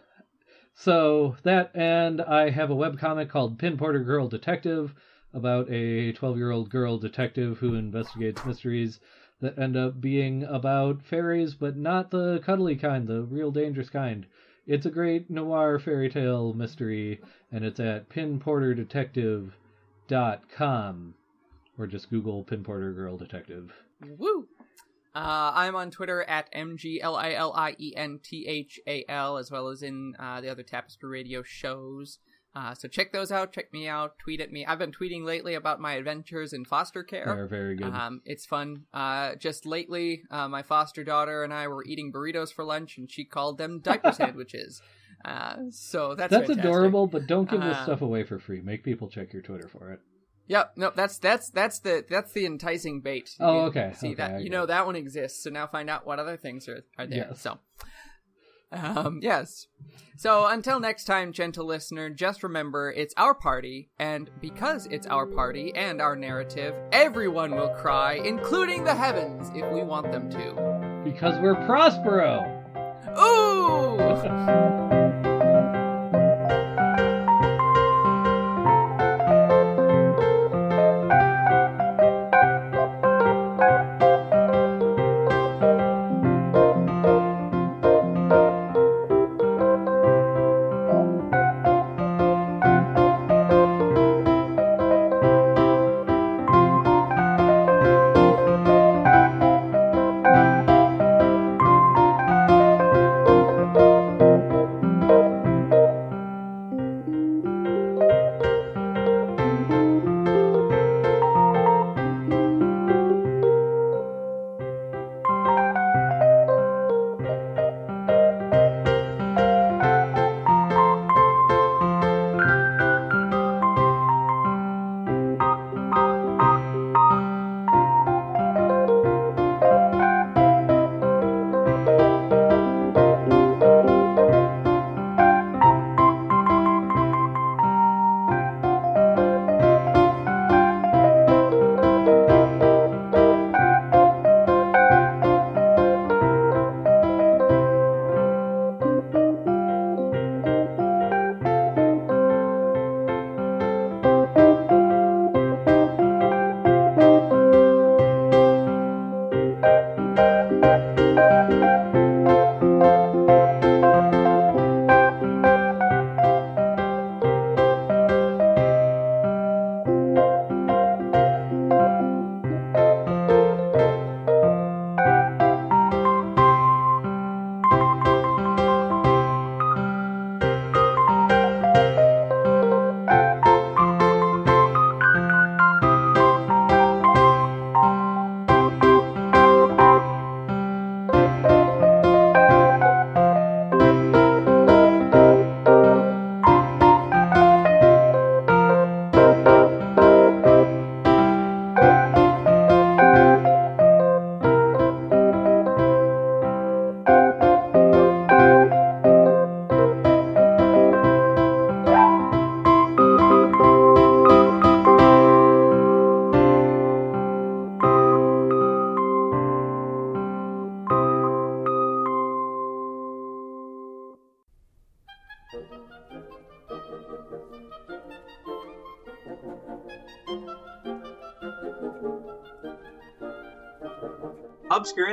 so that and I have a webcomic called Pin Porter Girl Detective about a 12 year old girl detective who investigates mysteries that end up being about fairies, but not the cuddly kind, the real dangerous kind. It's a great noir fairy tale mystery, and it's at pinporterdetective.com. Or just Google Pinporter Girl Detective. Woo! Uh, I'm on Twitter at M-G-L-I-L-I-E-N-T-H-A-L, as well as in uh, the other Tapestry Radio shows. Uh, so check those out. Check me out. Tweet at me. I've been tweeting lately about my adventures in foster care. They're very good. Um, it's fun. Uh, just lately, uh, my foster daughter and I were eating burritos for lunch, and she called them diaper sandwiches. Uh, so that's That's fantastic. adorable, but don't give this Uh, stuff away for free. Make people check your Twitter for it. Yep. No, that's that's that's the that's the enticing bait. Oh, You okay, See okay, that you know that one exists. So now find out what other things are are there. Yes. So, um, yes. So until next time, gentle listener, just remember it's our party, and because it's our party and our narrative, everyone will cry, including the heavens, if we want them to. Because we're Prospero! Ooh.